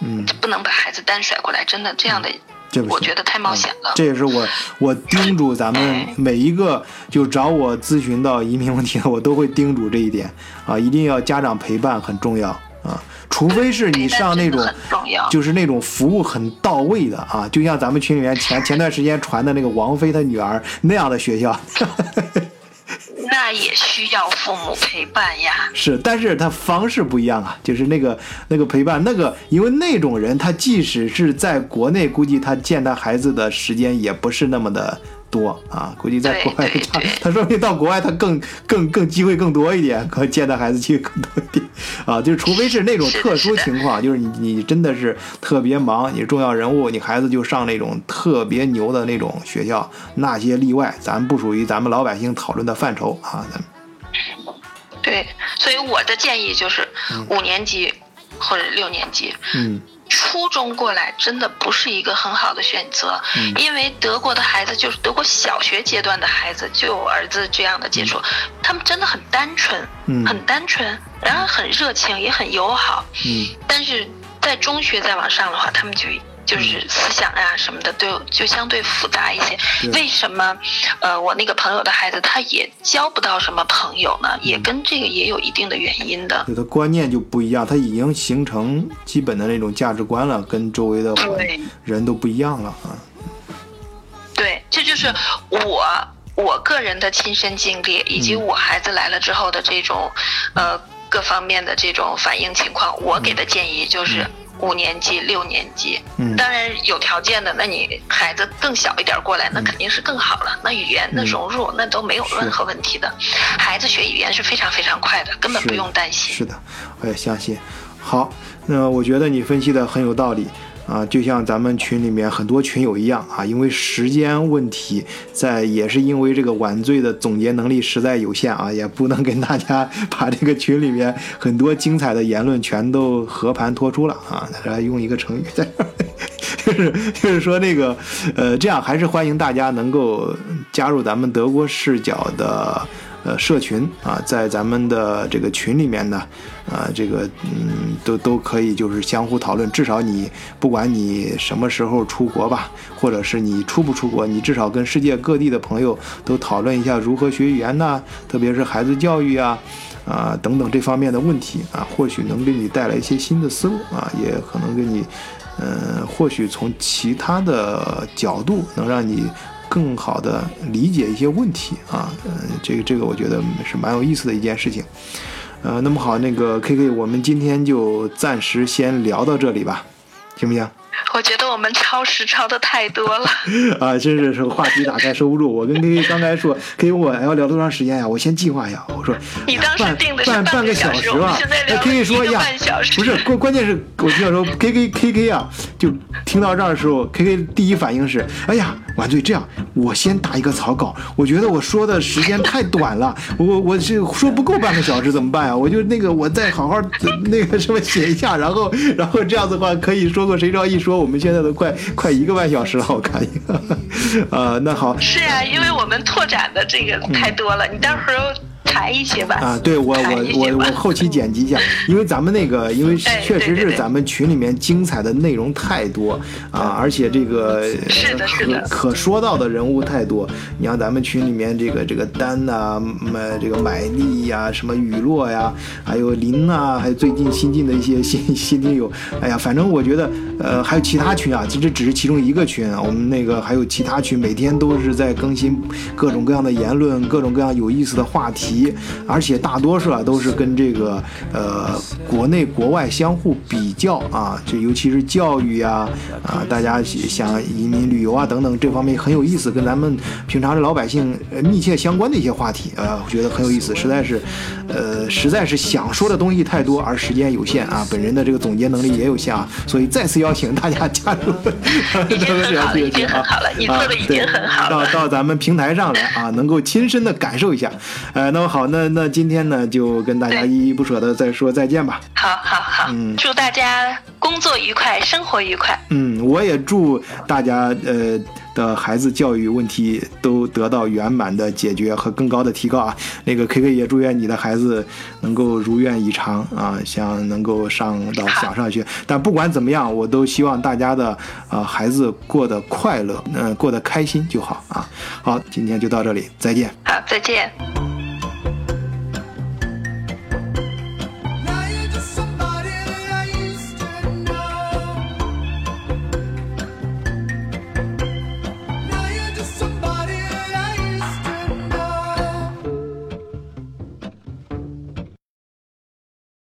嗯，
不能把孩子单甩过来，真的这样的，我觉得太冒险了。
这也是我我叮嘱咱们每一个就找我咨询到移民问题的，我都会叮嘱这一点。啊，一定要家长陪伴很重要。啊。除非是你上那种就是那种服务很到位的啊，就像咱们群里面前前段时间传的那个王菲她女儿那样的学校。
那也需要父母陪伴呀。
是，但是他方式不一样啊，就是那个那个陪伴，那个因为那种人，他即使是在国内，估计他见他孩子的时间也不是那么的。多啊，估计在国外他他说明到国外他更更更机会更多一点，可见到孩子机会更多一点啊，就是除非是那种特殊情况，就是你你真的是特别忙，你重要人物，你孩子就上那种特别牛的那种学校，那些例外，咱不属于咱们老百姓讨论的范畴啊。咱
对，所以我的建议就是五年级或者六年级。
嗯。
初中过来真的不是一个很好的选择，因为德国的孩子就是德国小学阶段的孩子，就有儿子这样的接触，他们真的很单纯，很单纯，然后很热情，也很友好。
嗯，
但是在中学再往上的话，他们就。就是思想呀什么的都就相对复杂一些。为什么？呃，我那个朋友的孩子他也交不到什么朋友呢？也跟这个也有一定的原因的。
有的观念就不一样，他已经形成基本的那种价值观了，跟周围的人都不一样了啊。
对，这就是我我个人的亲身经历，以及我孩子来了之后的这种呃各方面的这种反应情况。我给的建议就是。五年级、六年级，嗯当然有条件的，那你孩子更小一点过来，那肯定是更好了。那语言的融入，那都没有任何问题的。孩子学语言是非常非常快的，根本不用担心。
是的，我也相信。好，那我觉得你分析的很有道理。啊，就像咱们群里面很多群友一样啊，因为时间问题，在也是因为这个晚醉的总结能力实在有限啊，也不能跟大家 把这个群里面很多精彩的言论全都和盘托出了啊。来用一个成语，在就是就是说那个呃，这样还是欢迎大家能够加入咱们德国视角的。呃，社群啊，在咱们的这个群里面呢，啊，这个嗯，都都可以就是相互讨论。至少你不管你什么时候出国吧，或者是你出不出国，你至少跟世界各地的朋友都讨论一下如何学语言呢？特别是孩子教育啊，啊等等这方面的问题啊，或许能给你带来一些新的思路啊，也可能给你，嗯，或许从其他的角度能让你。更好的理解一些问题啊，嗯，这个这个我觉得是蛮有意思的一件事情，呃，那么好，那个 K K，我们今天就暂时先聊到这里吧，行不行？
我觉得我们超时超的太多了 啊！
真是是话题打开收不住。我跟 K K 刚才说，K K 我要聊多长时间呀？我先计划一下。我说
你当时定的是半
个小
时吧？
那 K K 说呀，不是关关键是我听到说 K K K K 啊，就听到这儿的时候，K K 第一反应是，哎呀，完醉这样，我先打一个草稿。我觉得我说的时间太短了，我我是说不够半个小时怎么办呀？我就那个我再好好那个什么写一下，然后然后这样的话可以说过谁知道一说。我们现在都快快一个半小时了，我看一个，呃，那好。
是啊，因为我们拓展的这个太多了，你待会儿。裁一些吧
啊，对我我我我后期剪辑一下，因为咱们那个，因为 确实是咱们群里面精彩的内容太多啊，而且这个可可说到的人物太多。你像咱们群里面这个这个丹呐，买这个买力呀，什么雨落呀，还有林呐，还有最近新进的一些新 新听友，哎呀，反正我觉得呃还有其他群啊，其实只是其中一个群，我们那个还有其他群，每天都是在更新各种各样的言论，各种各样有意思的话题。而且大多数啊都是跟这个呃国内国外相互比较啊，这尤其是教育呀啊，大家想移民旅游啊等等这方面很有意思，跟咱们平常的老百姓密切相关的一些话题啊，我觉得很有意思，实在是呃实在是想说的东西太多，而时间有限啊，本人的这个总结能力也有限啊，所以再次邀请大家加入。
已经很好了，已经很好了，你做的已经很好
了。到到咱们平台上来啊，能够亲身的感受一下，呃，那么。好，那那今天呢，就跟大家依依不舍的再说再见吧。
好，好，好，嗯，祝大家工作愉快，生活愉快。
嗯，我也祝大家呃的孩子教育问题都得到圆满的解决和更高的提高啊。那个 K K 也祝愿你的孩子能够如愿以偿啊，想能够上到想上学。但不管怎么样，我都希望大家的啊孩子过得快乐，嗯，过得开心就好啊。好，今天就到这里，再见。
好，再见。